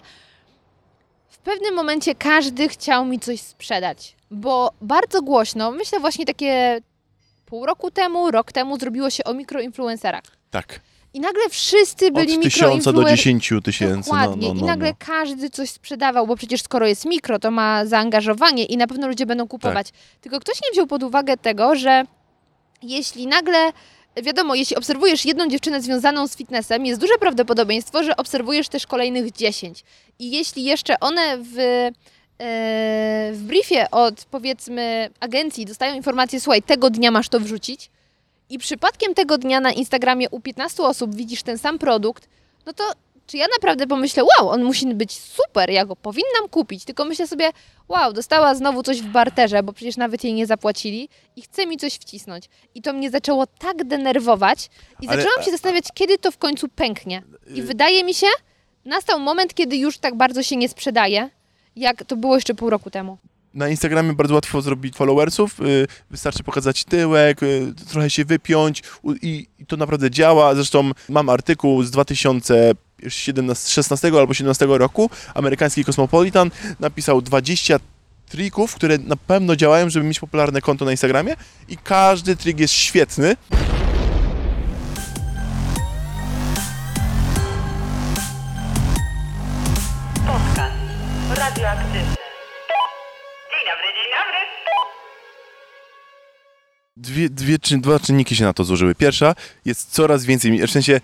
w pewnym momencie każdy chciał mi coś sprzedać, bo bardzo głośno, myślę właśnie takie pół roku temu, rok temu zrobiło się o mikroinfluencerach. Tak. I nagle wszyscy byli Od tysiąca do dziesięciu tysięcy. No, Dokładnie. no, no, I nagle no. każdy coś sprzedawał, bo przecież skoro jest mikro, to ma zaangażowanie i na pewno ludzie będą kupować. Tak. Tylko ktoś nie wziął pod uwagę tego, że jeśli nagle, wiadomo, jeśli obserwujesz jedną dziewczynę związaną z fitnessem, jest duże prawdopodobieństwo, że obserwujesz też kolejnych 10. I jeśli jeszcze one w, e, w briefie od powiedzmy agencji dostają informację, słuchaj, tego dnia masz to wrzucić i przypadkiem tego dnia na Instagramie u 15 osób widzisz ten sam produkt, no to czy ja naprawdę pomyślę, wow, on musi być super, ja go powinnam kupić, tylko myślę sobie, wow, dostała znowu coś w barterze, bo przecież nawet jej nie zapłacili i chce mi coś wcisnąć. I to mnie zaczęło tak denerwować i Ale- zaczęłam się zastanawiać, kiedy to w końcu pęknie. I Y- wydaje mi się, nastał moment, kiedy już tak bardzo się nie sprzedaje, jak to było jeszcze pół roku temu. Na Instagramie bardzo łatwo zrobić followersów, y, wystarczy pokazać tyłek, y, trochę się wypiąć i, to naprawdę działa. Zresztą mam artykuł z 2016 albo 17 roku, amerykański Cosmopolitan napisał 20 trików, które na pewno działają, żeby mieć popularne konto na Instagramie i każdy trik jest świetny. Podcast radioaktywny. Dzień dobry, dzień dobry. Dwie, dwie, dwa czynniki się na to złożyły. Pierwsza jest coraz więcej, w sensie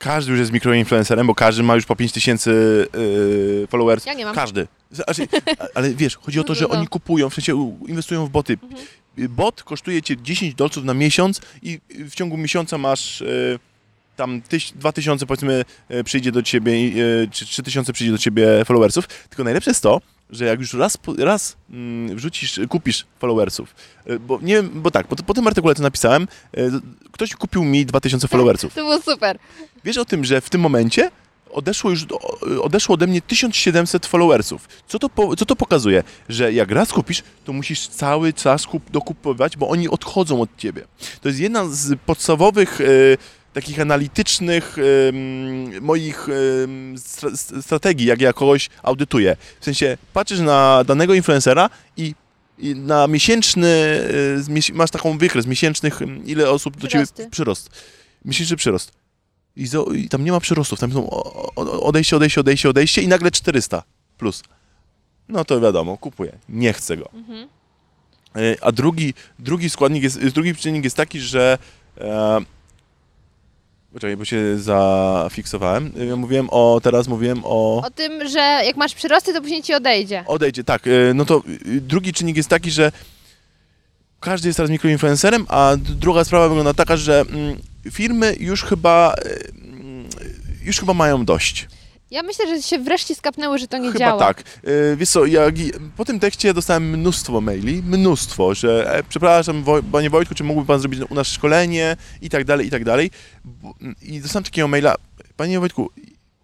każdy już jest mikroinfluencerem, bo każdy ma już po 5000 yy, followers. Ja nie mam. Każdy. Znaczy, ale wiesz, chodzi o to, że oni kupują, w sensie inwestują w boty. Mhm. Bot kosztuje cię 10 dolców na miesiąc i w ciągu miesiąca masz yy, tam tyś, 2000 powiedzmy yy, przyjdzie do ciebie, yy, czy 3000 przyjdzie do ciebie followersów. Tylko najlepsze jest to, że jak już raz, raz mm, wrzucisz, kupisz followersów, bo nie bo tak, po, po tym artykule co napisałem, ktoś kupił mi 2000 followersów. To było super. Wiesz o tym, że w tym momencie odeszło już do, odeszło ode mnie 1700 followersów. Co to, po, co to pokazuje? Że jak raz kupisz, to musisz cały czas kup, dokupować, bo oni odchodzą od ciebie. To jest jedna z podstawowych e, takich analitycznych moich stra, strategii, jak ja kogoś audytuję. W sensie patrzysz na danego influencera i i na miesięczny, e, masz taką wykres miesięcznych, ile osób do ciebie przyrost. Miesięczny przyrost. I, zo, I tam nie ma przyrostów, tam są odejście, odejście, odejście, odejście i nagle 400 plus. No to wiadomo, kupuję. Nie chcę go. E, A drugi, drugi składnik jest, drugi czynnik jest taki, że e, Poczekaj, bo się zafiksowałem. Ja mówiłem o, teraz mówiłem o... O tym, że jak masz przyrosty, to później ci odejdzie. Odejdzie, tak. e, No to e, drugi czynnik jest taki, że każdy jest teraz mikroinfluencerem, a druga sprawa wygląda taka, że mm, firmy już chyba e, mm, już chyba mają dość. Ja myślę, że się wreszcie skapnęły, że to nie Chyba działa. tak. E, Wiesz co, jak, po tym tekście dostałem mnóstwo maili, mnóstwo, że e, przepraszam, Woj, panie Wojtku, czy mógłby pan zrobić u nas szkolenie i tak dalej, i tak dalej. Bo- I dostałem takiego maila, panie Wojtku,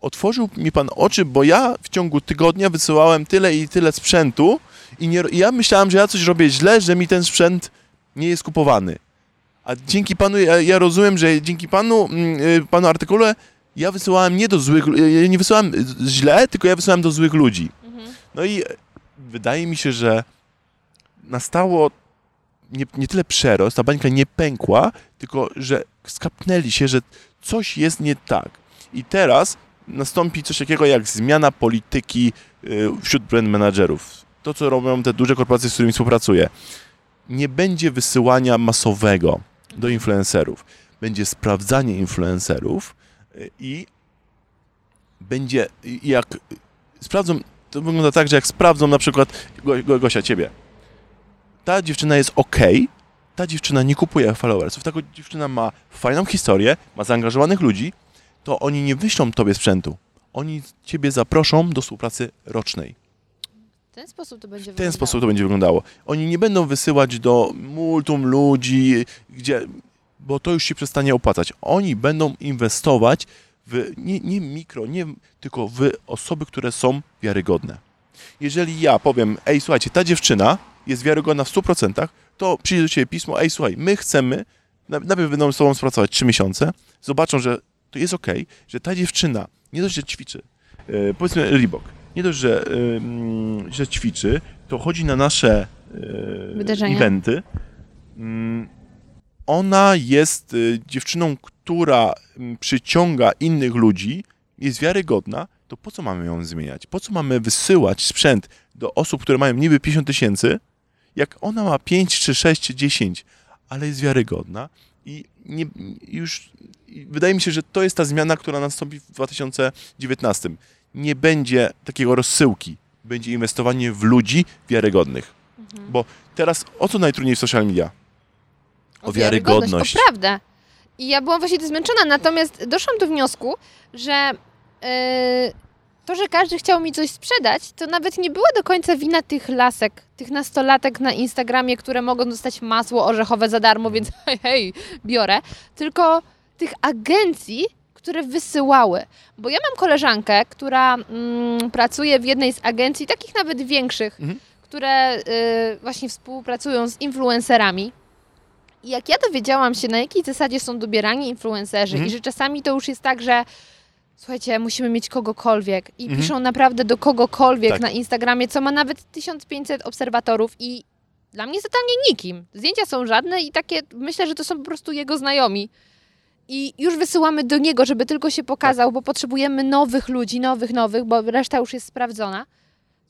otworzył mi pan oczy, bo ja w ciągu tygodnia wysyłałem tyle i tyle sprzętu i, nie, i ja myślałem, że ja coś robię źle, że mi ten sprzęt nie jest kupowany. A dzięki panu, ja, ja rozumiem, że dzięki panu, mm, y, panu artykule, ja wysyłałem nie do złych, lu- ja nie wysyłałem y, źle, tylko ja wysyłałem do złych ludzi. No i wydaje mi się, że nastało nie, nie tyle przerost, ta bańka nie pękła, tylko że skapnęli się, że coś jest nie tak. I teraz nastąpi coś takiego jak zmiana polityki y, wśród brand managerów. To, co robią te duże korporacje, z którymi współpracuję. Nie będzie wysyłania masowego do influencerów. Będzie sprawdzanie influencerów y, i będzie, jak sprawdzą to wygląda tak, że jak sprawdzą na przykład Go, Gosia, ciebie, ta dziewczyna jest ok, ta dziewczyna nie kupuje followersów, ta dziewczyna ma fajną historię, ma zaangażowanych ludzi, to oni nie wyślą tobie sprzętu. Oni ciebie zaproszą do współpracy rocznej. W ten sposób to będzie W ten sposób to będzie wyglądało. Oni nie będą wysyłać do multum ludzi, gdzie, bo to już się przestanie opłacać. Oni będą inwestować w nie, nie mikro, nie, tylko w osoby, które są wiarygodne. Jeżeli ja powiem, ej, słuchajcie, ta dziewczyna jest wiarygodna w 100%, to przyjdzie do ciebie pismo, ej, słuchaj, my chcemy, na- najpierw będą z tobą współpracować 3 miesiące, zobaczą, że to jest ok, że ta dziewczyna nie dość, że ćwiczy, e, powiedzmy Reebok, nie dość, że, że ćwiczy, to chodzi na nasze e, Wydarzenia. eventy. Mm, Ona jest y, dziewczyną, która przyciąga innych ludzi, jest wiarygodna, to po co mamy ją zmieniać? Po co mamy wysyłać sprzęt do osób, które mają niby 50 tysięcy, jak ona ma 5 czy 6 czy 10, ale jest wiarygodna i nie, już i wydaje mi się, że to jest ta zmiana, która nastąpi w 2019. Nie będzie takiego rozsyłki, będzie inwestowanie w ludzi wiarygodnych. Bo teraz o co najtrudniej w social media? O wiarygodność. O prawdę. I ja byłam właśnie zmęczona, natomiast doszłam do wniosku, że yy, to, że każdy chciał mi coś sprzedać, to nawet nie była do końca wina tych lasek, tych nastolatek na Instagramie, które mogą dostać masło orzechowe za darmo, więc hej, hej, biorę. Tylko tych agencji, które wysyłały. Bo ja mam koleżankę, która mm, pracuje w jednej z agencji, takich nawet większych, Mhm. które y, właśnie współpracują z influencerami. I jak ja dowiedziałam się, na jakiej zasadzie są dobierani influencerzy Mhm. i że czasami to już jest tak, że słuchajcie, musimy mieć kogokolwiek i Mhm. piszą naprawdę do kogokolwiek Tak. na Instagramie, co ma nawet 1500 obserwatorów i dla mnie totalnie nikim. Zdjęcia są żadne i takie, myślę, że to są po prostu jego znajomi. I już wysyłamy do niego, żeby tylko się pokazał, bo potrzebujemy nowych ludzi, nowych, nowych, bo reszta już jest sprawdzona.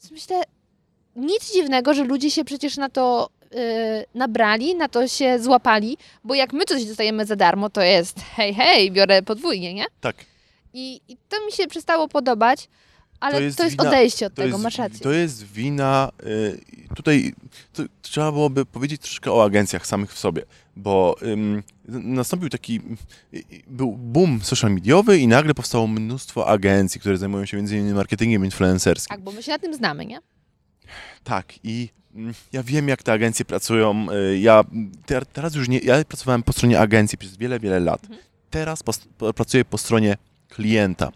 Więc myślę, nic dziwnego, że ludzie się przecież na to yy, nabrali, na to się złapali, bo jak my coś dostajemy za darmo, to jest hej, hej, biorę podwójnie, nie? Tak. I, i to mi się przestało podobać, ale to jest, jest wina- odejście od to tego, jest, masz rację. To jest wina. Tutaj to, trzeba byłoby powiedzieć troszkę o agencjach samych w sobie, bo ym, nastąpił taki. y, y, Był boom social mediowy i nagle powstało mnóstwo agencji, które zajmują się m.in. marketingiem influencerskim. Tak, bo my się na tym znamy, nie? Tak, i mm, ja wiem, jak te agencje pracują. y, Ja te, teraz już nie. Ja pracowałem po stronie agencji przez wiele, wiele lat. Teraz pos, po, pracuję po stronie klienta.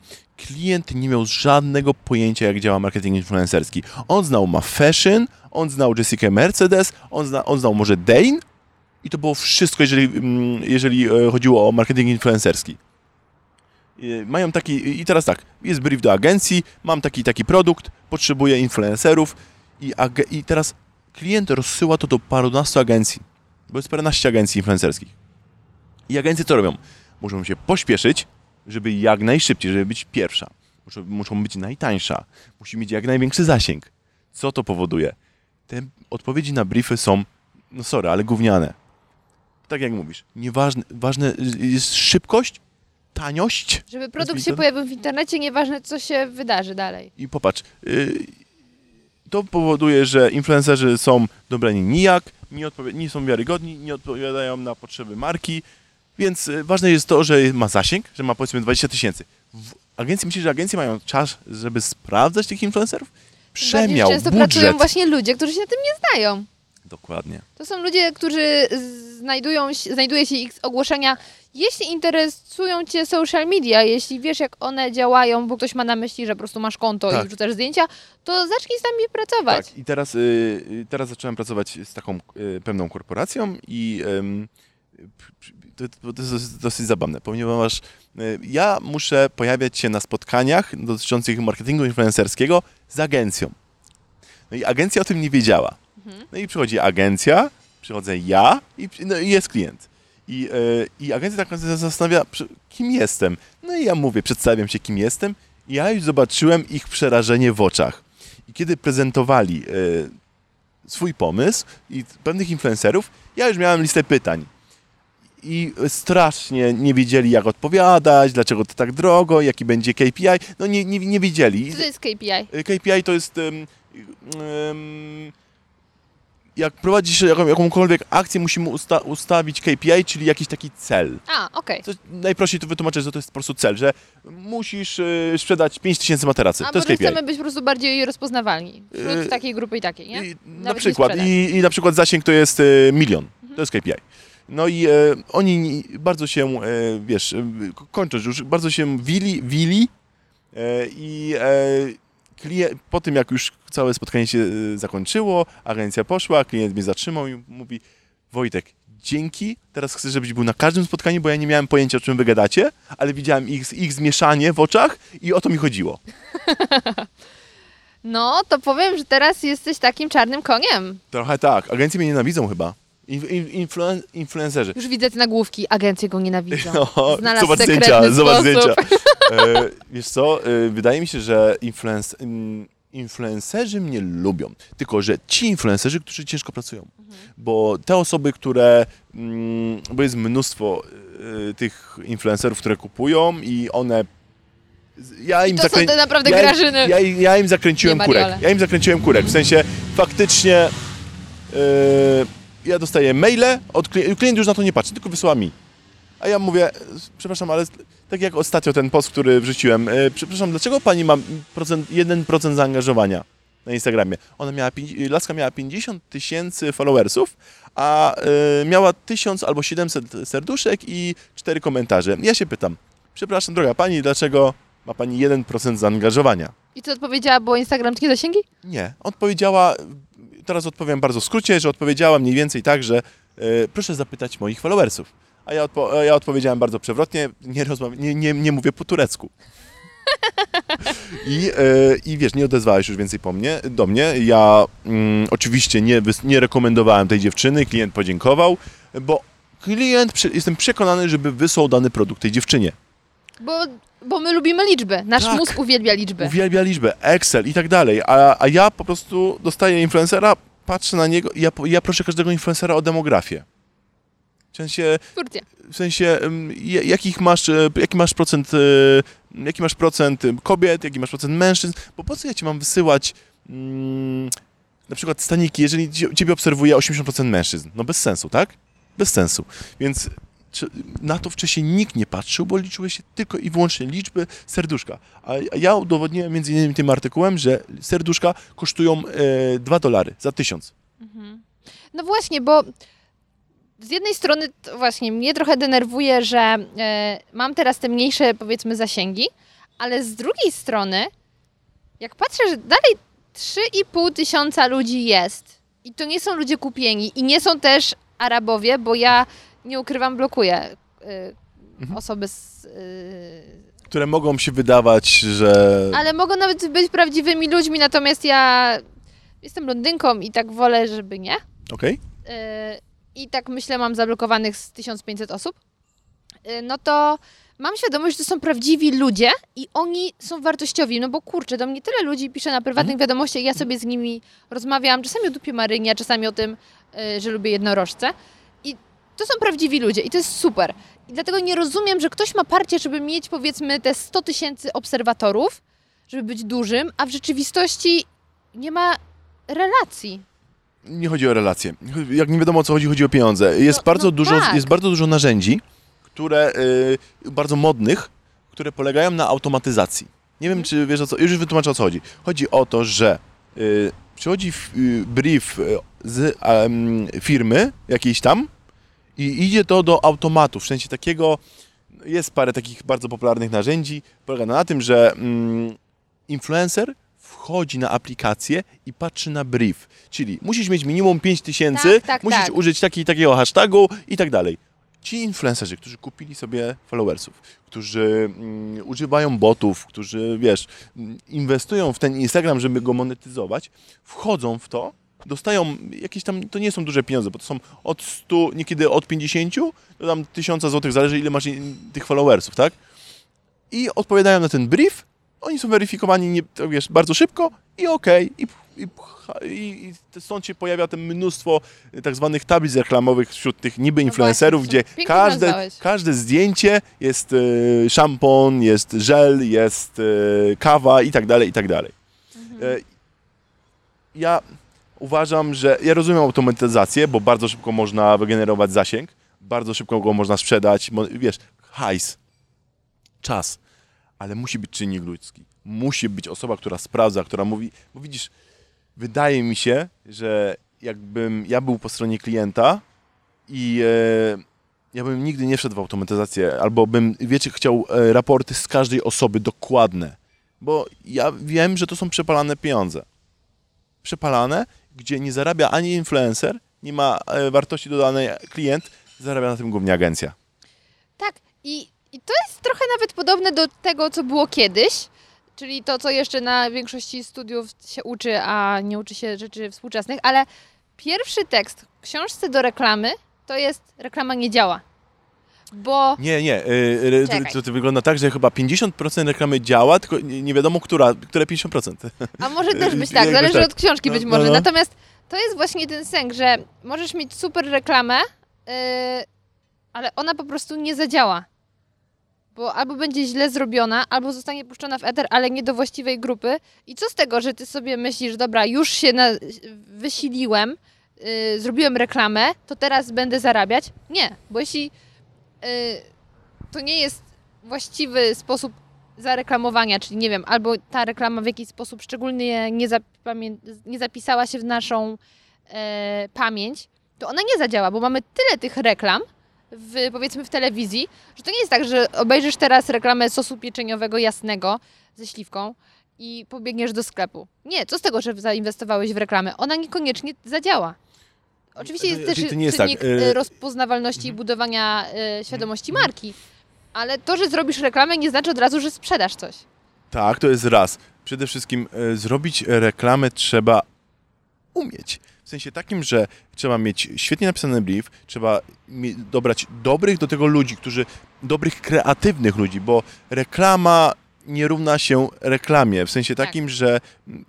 Klient nie miał żadnego pojęcia, jak działa marketing influencerski. On znał ma fashion, on znał Jessica Mercedes, on, zna, on znał może Dane i to było wszystko, jeżeli, mm, jeżeli e, chodziło o marketing influencerski. Y, Mają taki, i teraz tak, jest brief do agencji, mam taki taki produkt, potrzebuję influencerów i, i teraz klient rozsyła to do parunastu agencji, bo jest paręnaście agencji influencerskich. I agencje co robią? Muszą się pośpieszyć, żeby jak najszybciej, żeby być pierwsza. Muszą, muszą być najtańsza, musi mieć jak największy zasięg. Co to powoduje? Te odpowiedzi na briefy są, no sorry, ale gówniane. Tak jak mówisz, nieważne, ważne jest szybkość, taniość Żeby produkt się pojawił w internecie, nieważne co się wydarzy dalej. I popatrz, y, to powoduje, że influencerzy są dobrani nijak, nie, nie są wiarygodni, nie odpowiadają na potrzeby marki, więc y, ważne jest to, że ma zasięg, że ma powiedzmy 20 tysięcy. W agencji myślisz, że agencje mają czas, żeby sprawdzać tych influencerów? Przemiał, Bardziej często pracują budżet. właśnie ludzie, którzy się na tym nie znają. Dokładnie. To są ludzie, którzy znajdują, się- znajduje się ich ogłoszenia. Jeśli interesują Cię social media, jeśli wiesz, jak one działają, bo ktoś ma na myśli, że po prostu masz konto Tak. i wrzucasz zdjęcia, to zacznij z nami pracować. Tak, i teraz, y, y, teraz zacząłem pracować z taką y, pewną korporacją i p- to, to jest dosyć, zabawne, ponieważ y, ja muszę pojawiać się na spotkaniach dotyczących marketingu influencerskiego z agencją. No i agencja o tym nie wiedziała. No i przychodzi agencja, przychodzę ja i, no, i jest klient. I, y, I agencja tak się zastanawia, kim jestem. No i ja mówię, przedstawiam się, kim jestem. I ja już zobaczyłem ich przerażenie w oczach. I kiedy prezentowali e, swój pomysł i pewnych influencerów, ja już miałem listę pytań. I strasznie nie wiedzieli, jak odpowiadać, dlaczego to tak drogo, jaki będzie KPI. No nie, nie, nie wiedzieli. Co to jest KPI? Y, KPI to jest. em, em, jak prowadzisz jaką, jakąkolwiek akcję, musimy usta ustawić KPI, czyli jakiś taki cel. A, okej. To najprościej to wytłumaczyć, że to jest po prostu cel, że musisz y, sprzedać 5000 materacy. A to jest KPI. chcemy być po prostu bardziej rozpoznawalni wśród Yy, takiej grupy i takiej, nie? I, na przykład. I, I na przykład zasięg to jest y, milion. To jest KPI. No i e, oni bardzo się, e, wiesz, e, kończąc już, bardzo się wili, wili e, i e, klient, po tym jak już całe spotkanie się e, zakończyło, agencja poszła, klient mnie zatrzymał i mówi Wojtek, dzięki, teraz chcę, żebyś był na każdym spotkaniu, bo ja nie miałem pojęcia, o czym wy gadacie, ale widziałem ich, ich zmieszanie w oczach i o to mi chodziło. No, to powiem, że teraz jesteś takim czarnym koniem. Trochę tak, agencje mnie nienawidzą chyba. In, in, influen, influencerzy. Już widzę te nagłówki, agencje go nienawidzą. No, Znalazł zobacz zdjęcia, zobacz zdjęcia. E, wiesz co, e, wydaje mi się, że influence, in, influencerzy mnie lubią, tylko że ci influencerzy, którzy ciężko pracują, bo te osoby, które, mm, bo jest mnóstwo e, tych influencerów, które kupują i one ja im to są zakrę- te naprawdę ja, im- grażyny. Ja, im- ja im zakręciłem kurek. Ja im zakręciłem kurek. W sensie faktycznie e, ja dostaję maile, od klient, klient już na to nie patrzy, tylko wysyła mi. A ja mówię, przepraszam, ale tak jak ostatnio ten post, który wrzuciłem, e, przepraszam, dlaczego pani ma procent, 1% zaangażowania na Instagramie? Ona miała, laska miała 50 tysięcy followersów, a e, miała 1000 albo 700 serduszek i 4 komentarze. Ja się pytam, przepraszam droga pani, dlaczego ma pani 1% zaangażowania? I co odpowiedziała, było Instagram takie zasięgi? Nie. Odpowiedziała, teraz odpowiem bardzo w skrócie, że odpowiedziała mniej więcej tak, że e, proszę zapytać moich followersów. A ja, odpo- ja odpowiedziałem bardzo przewrotnie, nie, nie, nie, nie mówię po turecku. I, e, I wiesz, nie odezwałeś już więcej po mnie, do mnie. Ja mm, oczywiście nie, nie rekomendowałem tej dziewczyny, klient podziękował, bo klient, jestem przekonany, żeby wysłał dany produkt tej dziewczynie. Bo, bo my lubimy liczby. Nasz Tak. mózg uwielbia liczby. Uwielbia liczbę, Excel i tak dalej, a, a ja po prostu dostaję influencera, patrzę na niego i ja, ja proszę każdego influencera o demografię. W sensie, w sensie ja- jakich masz, e, jaki masz procent, e, jaki masz procent kobiet, jaki masz procent mężczyzn, bo po co ja ci mam wysyłać mm, na przykład staniki, jeżeli cie- ciebie obserwuje 80% mężczyzn? No bez sensu, tak? Bez sensu. Więc na to wcześniej nikt nie patrzył, bo liczyły się tylko i wyłącznie liczby serduszka. A ja udowodniłem między innymi tym artykułem, że serduszka kosztują e, 2 dolary za 1000. No właśnie, bo z jednej strony właśnie mnie trochę denerwuje, że e, mam teraz te mniejsze powiedzmy zasięgi, ale z drugiej strony jak patrzę, że dalej 3,5 tysiąca ludzi jest i to nie są ludzie kupieni i nie są też Arabowie, bo ja nie ukrywam, blokuję e, Mhm. osoby z, e, które mogą się wydawać, że... ale mogą nawet być prawdziwymi ludźmi, natomiast ja jestem blondynką i tak wolę, żeby nie. Okej? Yy, i tak myślę, mam zablokowanych z 1500 osób, yy, no to mam świadomość, że to są prawdziwi ludzie i oni są wartościowi, no bo kurczę, do mnie tyle ludzi pisze na prywatnych wiadomościach, ja sobie z nimi rozmawiam, czasami o dupie Marynie, a czasami o tym, yy, że lubię jednorożce to są prawdziwi ludzie i to jest super. I dlatego nie rozumiem, że ktoś ma parcie, żeby mieć powiedzmy te 100 tysięcy obserwatorów, żeby być dużym, a w rzeczywistości nie ma relacji. Nie chodzi o relacje. Jak nie wiadomo o co chodzi, chodzi o pieniądze. Jest, No- bardzo, no dużo, tak. jest bardzo dużo narzędzi, które, y, bardzo modnych, które polegają na automatyzacji. Nie wiem, czy wiesz o co, już wytłumaczę o co chodzi. Chodzi o to, że y, przychodzi f- y, brief y, z firmy jakiejś tam i idzie to do automatu, w sensie takiego, jest parę takich bardzo popularnych narzędzi, polega na tym, że mm, influencer wchodzi na aplikację i patrzy na brief, czyli musisz mieć minimum 5000, Tak, tak, musisz tak. użyć takiego takiego hashtagu i tak dalej. Ci influencerzy, którzy kupili sobie followersów, którzy mm, używają botów, którzy, wiesz, mm, inwestują w ten Instagram, żeby go monetyzować, wchodzą w to, dostają jakieś tam, to nie są duże pieniądze, bo to są od 100, niekiedy od 50 do tam 1000 złotych, zależy ile masz tych followersów, tak? I odpowiadają na ten brief, oni są weryfikowani, nie, to wiesz, bardzo szybko i okej, i, i, i, i stąd się pojawia te mnóstwo tak zwanych tablic reklamowych wśród tych niby influencerów, No właśnie, gdzie każde, nazwałeś. każde zdjęcie jest e, szampon, jest żel, jest e, kawa i tak dalej, i tak dalej. Mhm. E, ja uważam, że ja rozumiem automatyzację, bo bardzo szybko można wygenerować zasięg, bardzo szybko go można sprzedać, wiesz, hajs, czas, ale musi być czynnik ludzki. Musi być osoba, która sprawdza, która mówi, bo widzisz, wydaje mi się, że jakbym ja był po stronie klienta i e, ja bym nigdy nie wszedł w automatyzację, albo bym, wiecie, chciał e, raporty z każdej osoby dokładne, bo ja wiem, że to są przepalane pieniądze. Przepalane, gdzie nie zarabia ani influencer, nie ma e, wartości dodanej klient, zarabia na tym głównie agencja. Tak, i, i to jest trochę nawet podobne do tego, co było kiedyś, czyli to, co jeszcze na większości studiów się uczy, a nie uczy się rzeczy współczesnych, ale pierwszy tekst w książce do reklamy to jest reklama nie działa. Bo Nie, nie. y, y, Czekaj. To, to wygląda tak, że chyba 50% reklamy działa, tylko nie wiadomo, która, które 50%. A może też być tak, zależy tak. od książki No, być no, może. no. Natomiast to jest właśnie ten sęk, że możesz mieć super reklamę, yy, ale ona po prostu nie zadziała. Bo albo będzie źle zrobiona, albo zostanie puszczona w eter, ale nie do właściwej grupy. I co z tego, że ty sobie myślisz, dobra, już się na, wysiliłem, yy, zrobiłem reklamę, to teraz będę zarabiać? Nie, bo jeśli yy, to nie jest właściwy sposób zareklamowania, czyli nie wiem, albo ta reklama w jakiś sposób szczególnie nie, zapamię- nie zapisała się w naszą e, pamięć, to ona nie zadziała, bo mamy tyle tych reklam, w, powiedzmy w telewizji, że to nie jest tak, że obejrzysz teraz reklamę sosu pieczeniowego jasnego ze śliwką i pobiegniesz do sklepu. Nie, co z tego, że zainwestowałeś w reklamę? Ona niekoniecznie zadziała. Oczywiście jest To- też to nie jest czynnik tak, y- e, rozpoznawalności i budowania e, świadomości marki, ale to, że zrobisz reklamę nie znaczy od razu, że sprzedasz coś. Tak, to jest raz. Przede wszystkim zrobić reklamę trzeba umieć. W sensie takim, że trzeba mieć świetnie napisany brief, trzeba dobrać dobrych do tego ludzi, którzy, dobrych, kreatywnych ludzi, bo reklama nie równa się reklamie. W sensie Tak. takim, że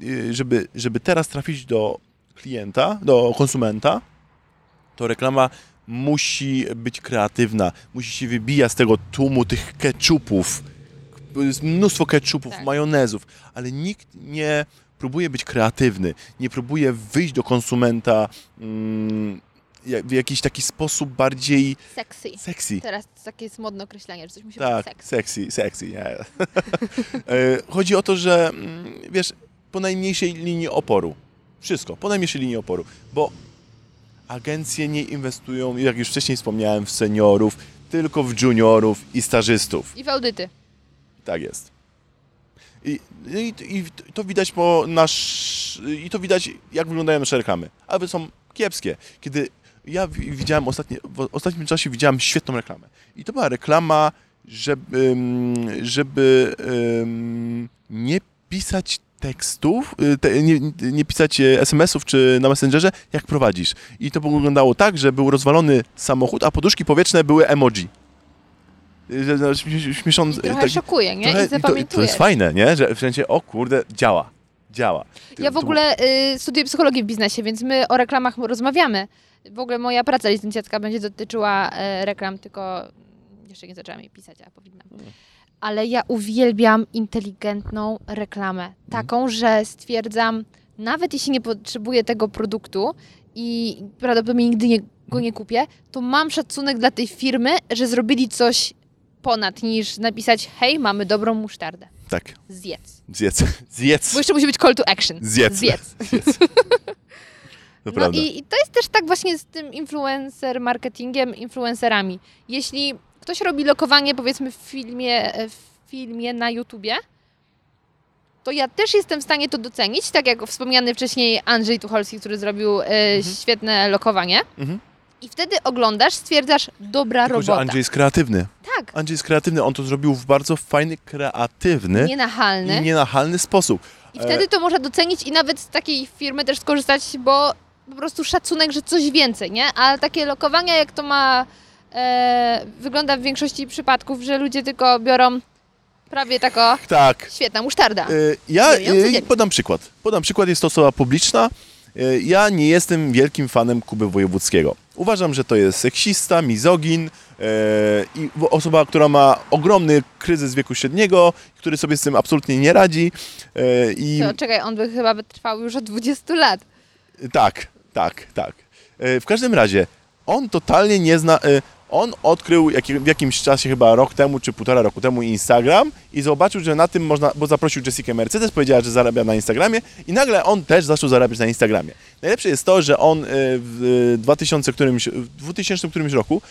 y, żeby, żeby teraz trafić do klienta, do konsumenta, to reklama musi być kreatywna, musi się wybijać z tego tłumu tych ketchupów. Jest mnóstwo ketchupów, Tak. majonezów, ale nikt nie próbuje być kreatywny, nie próbuje wyjść do konsumenta mm, w jakiś taki sposób bardziej Sexy. sexy. Teraz takie jest modne określenie, że coś musi Tak, być sexy. sexy, sexy, nie. Chodzi o to, że mm, wiesz, po najmniejszej linii oporu. Wszystko, po najmniejszej linii oporu, bo agencje nie inwestują, jak już wcześniej wspomniałem, w seniorów, tylko w juniorów i stażystów. I w audyty. Tak jest. I, i, I to widać po nasz. I to widać, jak wyglądają nasze reklamy. Ale są kiepskie. Kiedy ja wi- widziałem ostatnie, w ostatnim czasie widziałem świetną reklamę. I to była reklama, żeby, żeby ym, nie pisać tekstów, y, te, nie, nie pisać e, SMS-ów czy na Messengerze, jak prowadzisz. I to wyglądało tak, że był rozwalony samochód, a poduszki powietrzne były emoji. Y, Śmieszą, trochę taki- szokuje, nie? Trochę- I i to, to zapamiętujesz. jest fajne, nie? Że w sensie, o kurde, działa. Działa. Ja w ogóle y, studiuję psychologię w biznesie, więc my o reklamach rozmawiamy. W ogóle moja praca licencjacka będzie dotyczyła e, reklam, tylko jeszcze nie zaczęłam jej pisać, a powinnam. Ale ja uwielbiam inteligentną reklamę. Taką, że stwierdzam, nawet jeśli nie potrzebuję tego produktu i prawdopodobnie nigdy nie, go nie kupię, to mam szacunek dla tej firmy, że zrobili coś ponad niż napisać hej, mamy dobrą musztardę. Tak, Zjedz. zjedz. Zjedz. Bo jeszcze musi być call to action. Zjedz. Zjedz. To No i, i to jest też tak właśnie z tym influencer marketingiem, influencerami. Jeśli ktoś robi lokowanie powiedzmy w filmie, e, w filmie na YouTubie, to ja też jestem w stanie to docenić, tak jak wspomniany wcześniej Andrzej Tucholski, który zrobił e, świetne lokowanie. Mhm. I wtedy oglądasz, stwierdzasz, dobra Tylko, że robota. Andrzej jest kreatywny. Tak, Andrzej jest kreatywny, on to zrobił w bardzo fajny, kreatywny nienachalny. i nienachalny sposób. I wtedy to można docenić i nawet z takiej firmy też skorzystać, bo po prostu szacunek, że coś więcej, nie? Ale takie lokowania, jak to ma, e, wygląda w większości przypadków, że ludzie tylko biorą Prawie tako Tak. świetna musztarda. Y, Ja codziennie. podam przykład. Podam przykład, jest to osoba publiczna. Y, Ja nie jestem wielkim fanem Kuby Wojewódzkiego. Uważam, że to jest seksista, mizogin y, i osoba, która ma ogromny kryzys wieku średniego, który sobie z tym absolutnie nie radzi. Y, I To czekaj, on by chyba wytrwał już od 20 lat. tak, tak, tak. W każdym razie, on totalnie nie zna... On odkrył w jakimś czasie, chyba rok temu czy półtora roku temu Instagram i zobaczył, że na tym można, bo zaprosił Jessica Mercedes, powiedziała, że zarabia na Instagramie i nagle on też zaczął zarabiać na Instagramie. Najlepsze jest to, że on y, w 2000 którymś, w 2000 którymś roku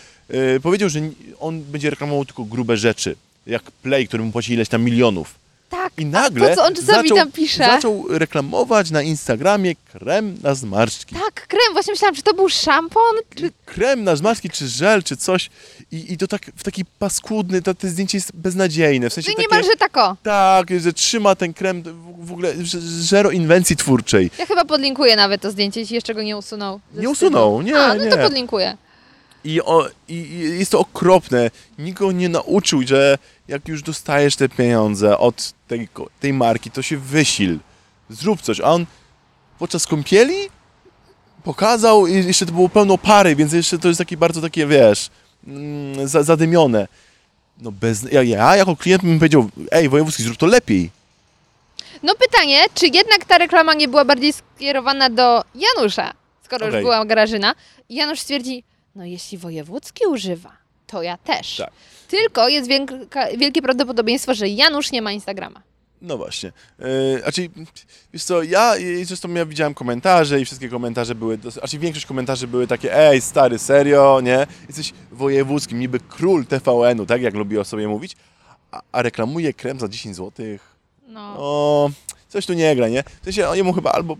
y, powiedział, że on będzie reklamował tylko grube rzeczy, jak Play, który mu płaci ileś tam milionów. Tak, I nagle co on czasami zaczął, tam pisze. zaczął reklamować na Instagramie krem na zmarszczki. Tak, krem, właśnie myślałam, czy to był szampon, czy... krem na zmarszczki, czy żel, czy coś. I, i to tak w taki paskudny, to, to zdjęcie jest beznadziejne. W sensie Że takie, niemalże tako. Tak, że trzyma ten krem w, w ogóle zero inwencji twórczej. Ja chyba podlinkuję nawet to zdjęcie, jeśli jeszcze go nie usunął. Nie usunął, nie, A, no nie. to podlinkuję. I, o, I jest to okropne. Nikt go nie nauczył, że jak już dostajesz te pieniądze od tej, tej marki, to się wysil. Zrób coś. A on podczas kąpieli pokazał i jeszcze to było pełno pary, więc jeszcze to jest takie bardzo takie, wiesz, mm, za, zadymione. No bez... Ja, ja jako klient bym powiedział, ej, wojewódzki, zrób to lepiej. No pytanie, czy jednak ta reklama nie była bardziej skierowana do Janusza, skoro Okej. już była Grażyna? I Janusz stwierdzi, no jeśli wojewódzki używa, to ja też. Tak. Tylko jest wielkie prawdopodobieństwo, że Janusz nie ma Instagrama. No właśnie. Yy, znaczy, wiesz co, ja i zresztą ja widziałem komentarze i wszystkie komentarze były, znaczy większość komentarzy były takie, ej stary, serio, nie? Jesteś wojewódzkim, niby król TVN-u, tak jak lubi o sobie mówić, a, a reklamuje krem za 10 złotych. No. O, coś tu nie gra, nie? W sensie jemu chyba albo...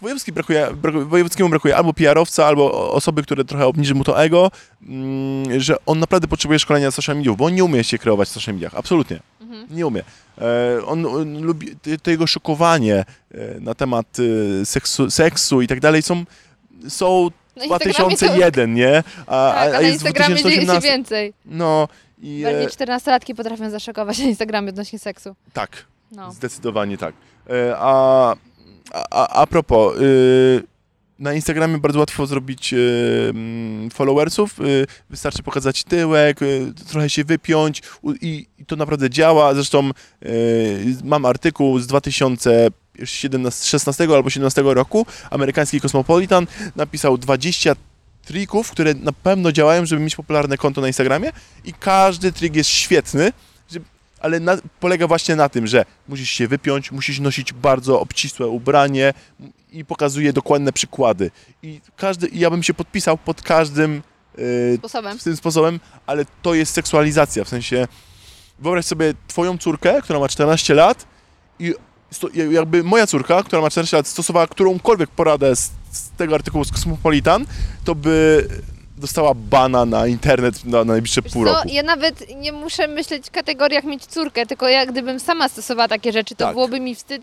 Wojewódzki brakuje, wojewódzkiemu brakuje albo PR-owca, albo osoby, które trochę obniży mu to ego, mm, że on naprawdę potrzebuje szkolenia z social mediów, bo on nie umie się kreować w social mediach, absolutnie. Nie umie. E, on, on lubi, to jego szokowanie e, na temat e, seksu, seksu i tak dalej są, są Na Instagramie 2001, nie? A, Tak, a, a, na jest Instagramie dzieje się 2018. więcej. No i Bardziej e, 14-latki potrafią zaszokować na Instagramie odnośnie seksu. tak. No. Zdecydowanie tak. E, A, a, a, propos, y, na Instagramie bardzo łatwo zrobić y, mm, followersów. y, Wystarczy pokazać tyłek, trochę się wypiąć i, to naprawdę działa. Zresztą mam artykuł z 2016 albo 17 roku. Amerykański Cosmopolitan napisał 20 trików, które na pewno działają, żeby mieć popularne konto na Instagramie i każdy trik jest świetny, ale na, polega właśnie na tym, że musisz się wypiąć, musisz nosić bardzo obcisłe ubranie i pokazuje dokładne przykłady. I każdy, ja bym się podpisał pod każdym yy, Sposobem. tym sposobem, ale to jest seksualizacja, w sensie wyobraź sobie twoją córkę, która ma 14 lat i sto, jakby moja córka, która ma 14 lat, stosowała którąkolwiek poradę z, z tego artykułu z Cosmopolitan, to by dostała bana na internet na, na najbliższe Wiesz pół co, roku. ja nawet nie muszę myśleć w kategoriach mieć córkę, tylko ja gdybym sama stosowała takie rzeczy, to Tak. byłoby mi wstyd.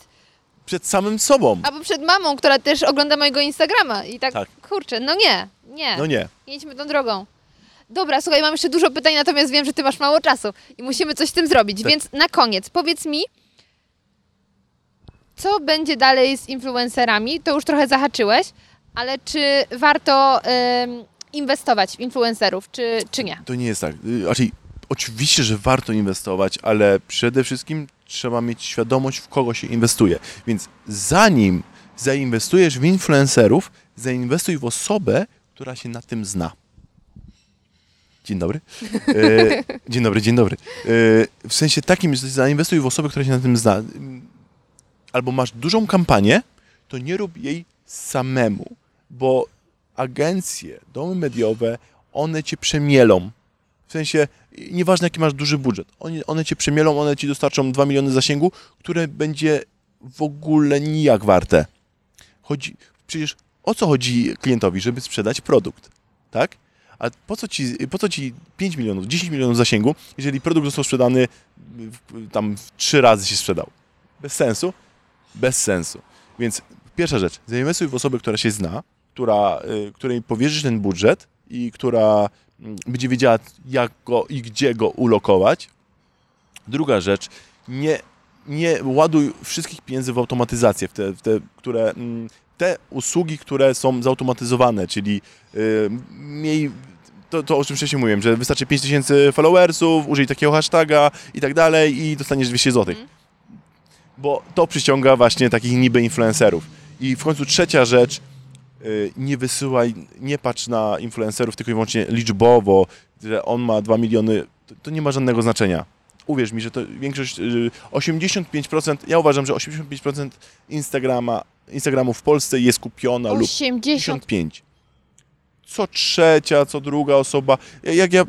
Przed samym sobą. Albo przed mamą, która też ogląda mojego Instagrama i tak, Tak. kurczę, no nie, nie, No nie. idźmy tą drogą. Dobra, słuchaj, mam jeszcze dużo pytań, natomiast wiem, że ty masz mało czasu i musimy coś z tym zrobić, Tak. więc na koniec powiedz mi, co będzie dalej z influencerami? To już trochę zahaczyłeś, ale czy warto em, inwestować w influencerów, czy, czy nie? To nie jest tak. Y, Znaczy, oczywiście, że warto inwestować, ale przede wszystkim trzeba mieć świadomość, w kogo się inwestuje. Więc zanim zainwestujesz w influencerów, zainwestuj w osobę, która się na tym zna. Dzień dobry. E, dzień dobry, dzień dobry. E, w sensie takim, że zainwestuj w osobę, która się na tym zna. Albo masz dużą kampanię, to nie rób jej samemu, bo agencje, domy mediowe, one cię przemielą. W sensie, nieważne jaki masz duży budżet, one, one cię przemielą, one ci dostarczą 2 miliony zasięgu, które będzie w ogóle nijak warte. Chodzi, przecież o co chodzi klientowi, żeby sprzedać produkt, tak? A po co ci, po co ci 5 milionów, 10 milionów zasięgu, jeżeli produkt został sprzedany tam 3 razy się sprzedał? Bez sensu? Bez sensu. Więc pierwsza rzecz, zainwestuj w osobę, która się zna, która, y, której powierzysz ten budżet i która mm, będzie wiedziała, jak go i gdzie go ulokować. Druga rzecz, nie, nie ładuj wszystkich pieniędzy w automatyzację, w te, w te, które, mm, te usługi, które są zautomatyzowane, czyli y, miej to, to, o czym wcześniej mówiłem, że wystarczy 5000 followersów, użyj takiego hashtaga i tak dalej i dostaniesz 200 zł. Bo to przyciąga właśnie takich niby influencerów. I w końcu trzecia rzecz, nie wysyłaj, nie patrz na influencerów tylko i wyłącznie liczbowo, że on ma 2 miliony, to, to nie ma żadnego znaczenia. Uwierz mi, że to większość, y, 85%, ja uważam, że 85% Instagrama, Instagramu w Polsce jest kupiona lub 80. 55. Co trzecia, co druga osoba. Ja- Jak ja.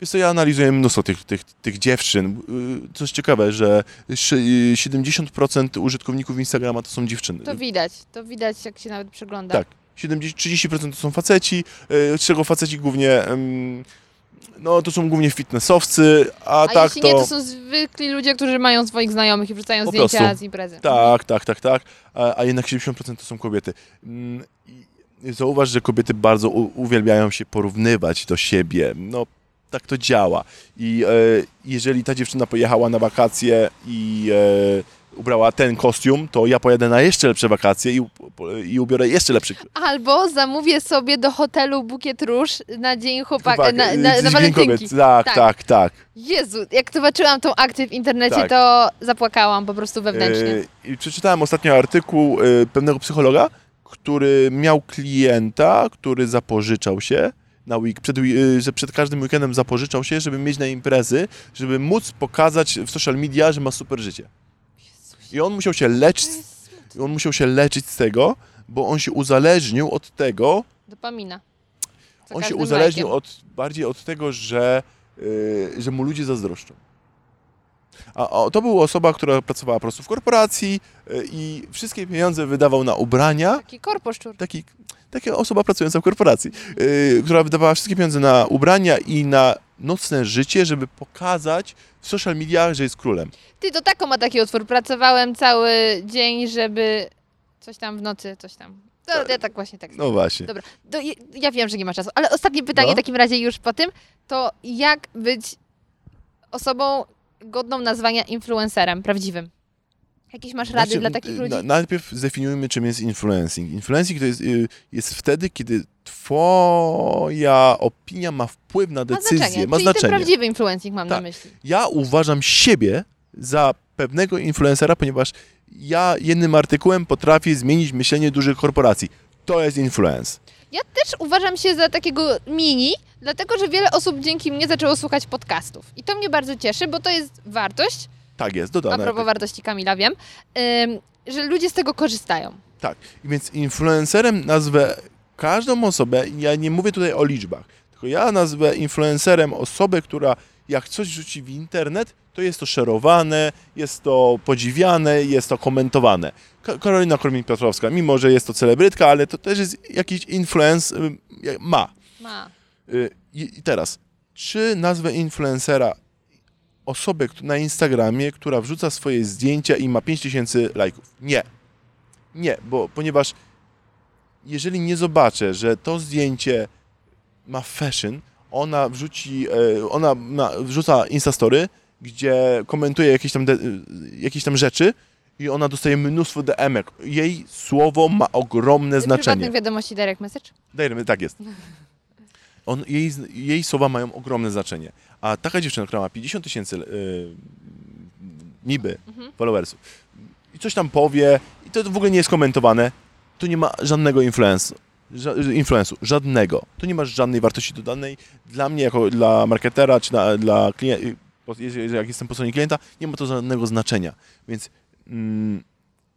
Wiesz co, ja analizuję mnóstwo tych, tych, tych dziewczyn. Yy, Coś ciekawe, że szy- yy, 70% użytkowników Instagrama to są dziewczyny. To widać, to widać jak się nawet przegląda. Tak. 70, 30% to są faceci, yy, z czego faceci głównie. no to są głównie fitnessowcy, a, A tak jeśli nie, to są zwykli ludzie, którzy mają swoich znajomych i wrzucają zdjęcia z imprezy. Tak, tak, tak, tak. A, a jednak 70% to są kobiety. Mm, Zauważ, że kobiety bardzo uwielbiają się porównywać do siebie. No, tak to działa. I e, jeżeli ta dziewczyna pojechała na wakacje i e, ubrała ten kostium, to ja pojadę na jeszcze lepsze wakacje i, i ubiorę jeszcze lepszy Albo zamówię sobie do hotelu bukiet róż na dzień chłopaka, chłopak, na, y, na, na Dzień walentynki. Tak, Tak. tak, tak. Jezu, jak zobaczyłam tą akcję w internecie, Tak. to zapłakałam po prostu wewnętrznie. E, I przeczytałem ostatnio artykuł e, pewnego psychologa, który miał klienta, który zapożyczał się na week, przed, że przed każdym weekendem zapożyczał się, żeby mieć na imprezy, żeby móc pokazać w social media, że ma super życie. I on musiał się leczyć, on musiał się leczyć z tego, bo on się uzależnił od tego, Dopamina. Za on się uzależnił lajkiem. od, bardziej od tego, że, y, że mu ludzie zazdroszczą. A, a to była osoba, która pracowała po prostu w korporacji y, i wszystkie pieniądze wydawał na ubrania. Taki korposzczur. Taki, taka osoba pracująca w korporacji, y, która wydawała wszystkie pieniądze na ubrania i na nocne życie, żeby pokazać w social mediach, że jest królem. Ty, to taką ma taki utwór. Pracowałem cały dzień, żeby coś tam w nocy, coś tam. No, ja tak właśnie tak. No właśnie. Dobra, to ja, ja wiem, że nie ma czasu, ale ostatnie pytanie No. w takim razie już po tym, to jak być osobą godną nazwania influencerem prawdziwym? Jakieś masz rady Znaczy, dla takich ludzi? na- Najpierw zdefiniujmy, czym jest influencing. Influencing to jest, y, jest wtedy, kiedy twoja opinia ma wpływ na ma decyzję, znaczenie. ma Czyli ten znaczenie. prawdziwy influencing mam na Tak. myśli. Ja uważam siebie za pewnego influencera, ponieważ ja jednym artykułem potrafię zmienić myślenie dużych korporacji. To jest influence. Ja też uważam się za takiego mini, dlatego że wiele osób dzięki mnie zaczęło słuchać podcastów. I to mnie bardzo cieszy, bo to jest wartość, Tak jest, a dodane. propos wartości Kamila wiem, że ludzie z tego korzystają. Tak. Więc influencerem nazwę każdą osobę, ja nie mówię tutaj o liczbach, tylko ja nazwę influencerem osobę, która jak coś rzuci w internet, to jest to szerowane, jest to podziwiane, jest to komentowane. Ka- Karolina Korwin-Piotrowska, mimo że jest to celebrytka, ale to też jest jakiś influence, ma. Ma. Y, i teraz, czy nazwę influencera osobę na Instagramie, która wrzuca swoje zdjęcia i ma 5000 lajków? Nie. Nie, bo ponieważ jeżeli nie zobaczę, że to zdjęcie ma fashion, ona wrzuci, e, ona ma, wrzuca Instastory, gdzie komentuje jakieś tam, de, y, jakieś tam rzeczy i ona dostaje mnóstwo DM-ek. Jej słowo ma ogromne znaczenie. Prywatnych wiadomości direct message? Dajmy, tak jest. On, jej, jej słowa mają ogromne znaczenie. A taka dziewczyna, która ma 50 tysięcy yy, niby followersów i coś tam powie i to w ogóle nie jest komentowane, to nie ma żadnego influensu. Ża- influensu, żadnego. To nie ma żadnej wartości dodanej. Dla mnie, jako dla marketera, czy na, dla klienta, jak jestem po stronie klienta, nie ma to żadnego znaczenia. Więc mm,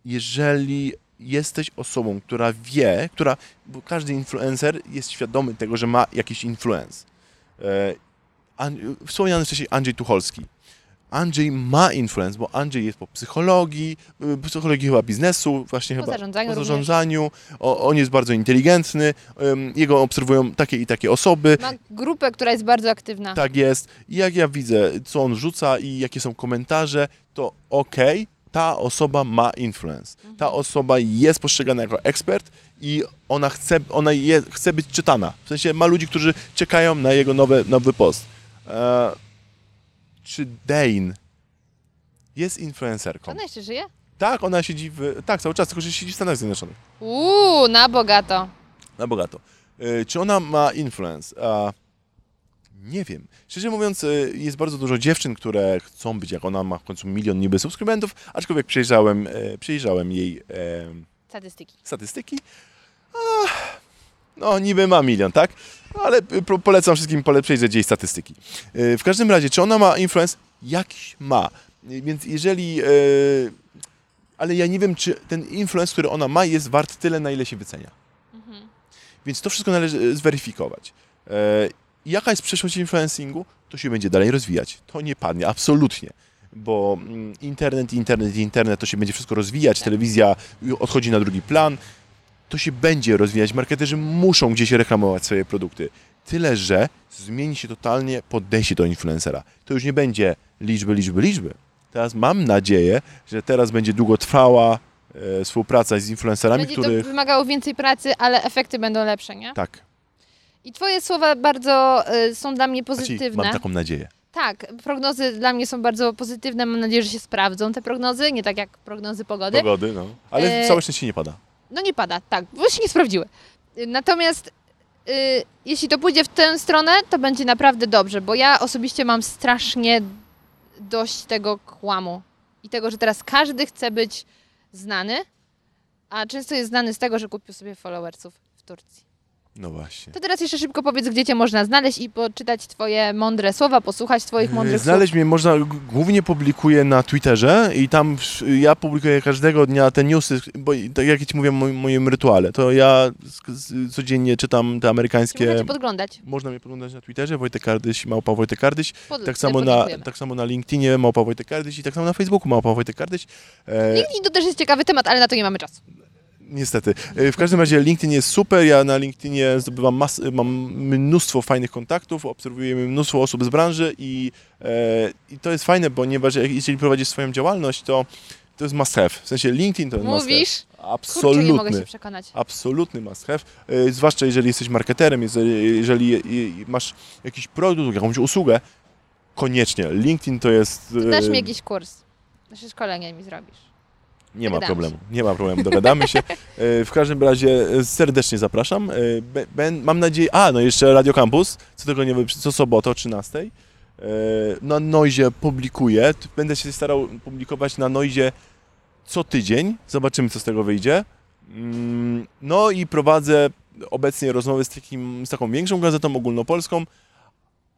jeżeli jesteś osobą, która wie, która, bo każdy influencer jest świadomy tego, że ma jakiś influence. E, An- wspomniany wcześniej Andrzej Tucholski. Andrzej ma influence, bo Andrzej jest po psychologii, y, psychologii chyba biznesu, właśnie Po chyba zarządzaniu po zarządzaniu. O, on jest bardzo inteligentny, jego obserwują takie i takie osoby. Ma grupę, która jest bardzo aktywna. Tak jest. I jak ja widzę, co on rzuca i jakie są komentarze, to okej, ta osoba ma influence. Ta osoba jest postrzegana jako ekspert i ona chce, ona je, chce być czytana. W sensie ma ludzi, którzy czekają na jego nowe, nowy post. E, czy Dane jest influencerką. Ona jeszcze żyje? Tak, ona siedzi w... Tak, cały czas, tylko że siedzi w Stanach Zjednoczonych. Uuu, na bogato. Na bogato. E, Czy ona ma influence? A, nie wiem. Szczerze mówiąc, e, jest bardzo dużo dziewczyn, które chcą być jak ona, ma w końcu milion niby subskrybentów, aczkolwiek przejrzałem, e, przejrzałem jej e, Statystyki. statystyki. A, no, niby ma milion, tak? Ale po- polecam wszystkim pole przejrzeć jej statystyki. E, W każdym razie, czy ona ma influence? Jakiś ma. E, Więc jeżeli... e, Ale ja nie wiem, czy ten influence, który ona ma, jest wart tyle, na ile się wycenia. Więc to wszystko należy e, zweryfikować. E, Jaka jest przyszłość influencingu? To się będzie dalej rozwijać. To nie padnie, absolutnie. Bo mm, internet, internet, internet, to się będzie wszystko rozwijać, telewizja y, odchodzi na drugi plan. To się będzie rozwijać. Marketerzy muszą gdzieś reklamować swoje produkty. Tyle, że zmieni się totalnie podejście do influencera. To już nie będzie liczby, liczby, liczby. Teraz mam nadzieję, że teraz będzie długotrwała e, współpraca z influencerami, Będzie których... to wymagało więcej pracy, ale efekty będą lepsze, nie? Tak, I twoje słowa bardzo y, są dla mnie znaczy, pozytywne. mam taką nadzieję. Tak, prognozy dla mnie są bardzo pozytywne. Mam nadzieję, że się sprawdzą te prognozy, nie tak jak prognozy pogody. Pogody, no. Ale E, całe szczęście nie pada. No nie pada, tak, bo się nie sprawdziły. Natomiast y, jeśli to pójdzie w tę stronę, to będzie naprawdę dobrze, bo ja osobiście mam strasznie dość tego kłamu i tego, że teraz każdy chce być znany, a często jest znany z tego, że kupił sobie followersów w Turcji. No właśnie. To teraz jeszcze szybko powiedz, gdzie cię można znaleźć i poczytać twoje mądre słowa, posłuchać twoich mądrych Znaleźć mnie można, głównie publikuję na Twitterze i tam ja publikuję każdego dnia te newsy, bo tak jak ci mówiłem w moim, rytuale, to ja codziennie czytam te słów. Można amerykańskie... cię podglądać. Można mnie podglądać na Twitterze, Wojtek Kardyś, Małpa Wojtek Kardyś, Pod, tak samo, na, tak samo na LinkedInie Małpa Wojtek Kardyś i tak samo na Facebooku Małpa Wojtek Kardyś. E, LinkedIn to też jest ciekawy temat, ale na to nie mamy czasu. Niestety. E, W każdym razie LinkedIn jest super. Ja na LinkedInie zdobywam mas- mam mnóstwo fajnych kontaktów, obserwuję mnóstwo osób z branży i, e, i to jest fajne, ponieważ jak- jeżeli prowadzisz swoją działalność, to to jest must have. W sensie LinkedIn to jest must Mówisz? have. Kurczę, nie mogę Absolutny. się przekonać. Absolutny must have. E, Zwłaszcza jeżeli jesteś marketerem, jeżeli, jeżeli e, masz jakiś produkt, jakąś usługę, koniecznie. LinkedIn to jest... e, Dasz mi jakiś kurs. Nasze szkolenie mi zrobisz. Nie ma problemu, nie ma problemu, dogadamy się. E, W każdym razie e, serdecznie zapraszam. E, be- ben- Mam nadzieję, a no jeszcze Radio Campus, co tego nie wiem, co sobotę o 13. E, Na Noizie publikuję, będę się starał publikować na Noizie co tydzień, zobaczymy co z tego wyjdzie. Mm, No i prowadzę obecnie rozmowy z, takim, z taką większą gazetą ogólnopolską,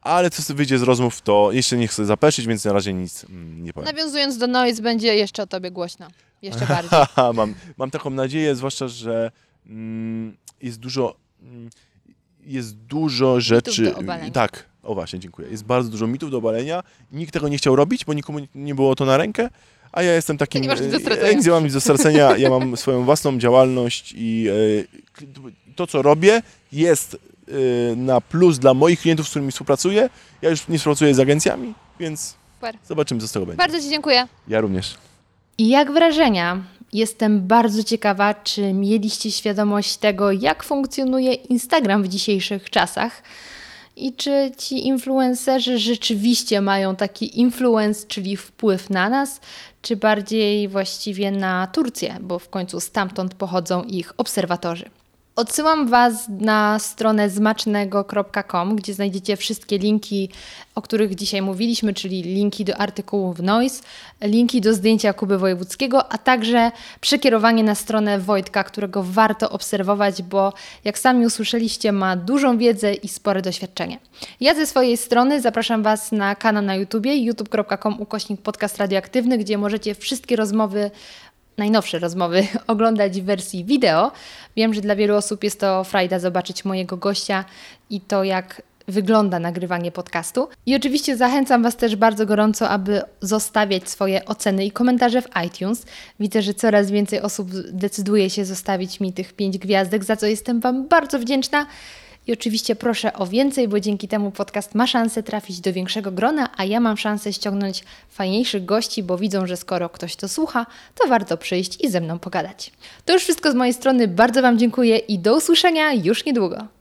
ale co wyjdzie z rozmów, to jeszcze nie chcę zapeszyć, więc na razie nic mm, nie powiem. Nawiązując do Noise, będzie jeszcze o tobie głośno. Jeszcze bardziej. Mam, mam taką nadzieję, zwłaszcza, że mm, jest dużo mm, jest dużo rzeczy. Tak, o właśnie, dziękuję. Jest bardzo dużo mitów do obalenia. Nikt tego nie chciał robić, bo nikomu nie było to na rękę. A ja jestem takim. nie masz nic do e, stracenia. ja nie mam nic do stracenia. Ja mam swoją własną działalność i e, to, co robię, jest e, na plus dla moich klientów, z którymi współpracuję. Ja już nie współpracuję z agencjami, więc Super. zobaczymy, co z tego będzie. Bardzo Ci dziękuję. Ja również. I jak wrażenia? Jestem bardzo ciekawa, czy mieliście świadomość tego, jak funkcjonuje Instagram w dzisiejszych czasach i czy ci influencerzy rzeczywiście mają taki influence, czyli wpływ na nas, czy bardziej właściwie na Turcję, bo w końcu stamtąd pochodzą ich obserwatorzy. Odsyłam Was na stronę zmacznego.com, gdzie znajdziecie wszystkie linki, o których dzisiaj mówiliśmy, czyli linki do artykułów Noise, linki do zdjęcia Kuby Wojewódzkiego, a także przekierowanie na stronę Wojtka, którego warto obserwować, bo jak sami usłyszeliście, ma dużą wiedzę i spore doświadczenie. Ja ze swojej strony zapraszam Was na kanał na YouTubie, youtube.com ukośnik podcast radioaktywny, gdzie możecie wszystkie rozmowy najnowsze rozmowy oglądać w wersji wideo. Wiem, że dla wielu osób jest to frajda zobaczyć mojego gościa i to, jak wygląda nagrywanie podcastu. I oczywiście zachęcam Was też bardzo gorąco, aby zostawiać swoje oceny i komentarze w iTunes. Widzę, że coraz więcej osób decyduje się zostawić mi tych pięć gwiazdek, za co jestem Wam bardzo wdzięczna. I oczywiście proszę o więcej, bo dzięki temu podcast ma szansę trafić do większego grona, a ja mam szansę ściągnąć fajniejszych gości, bo widzą, że skoro ktoś to słucha, to warto przyjść i ze mną pogadać. To już wszystko z mojej strony. Bardzo Wam dziękuję i do usłyszenia już niedługo.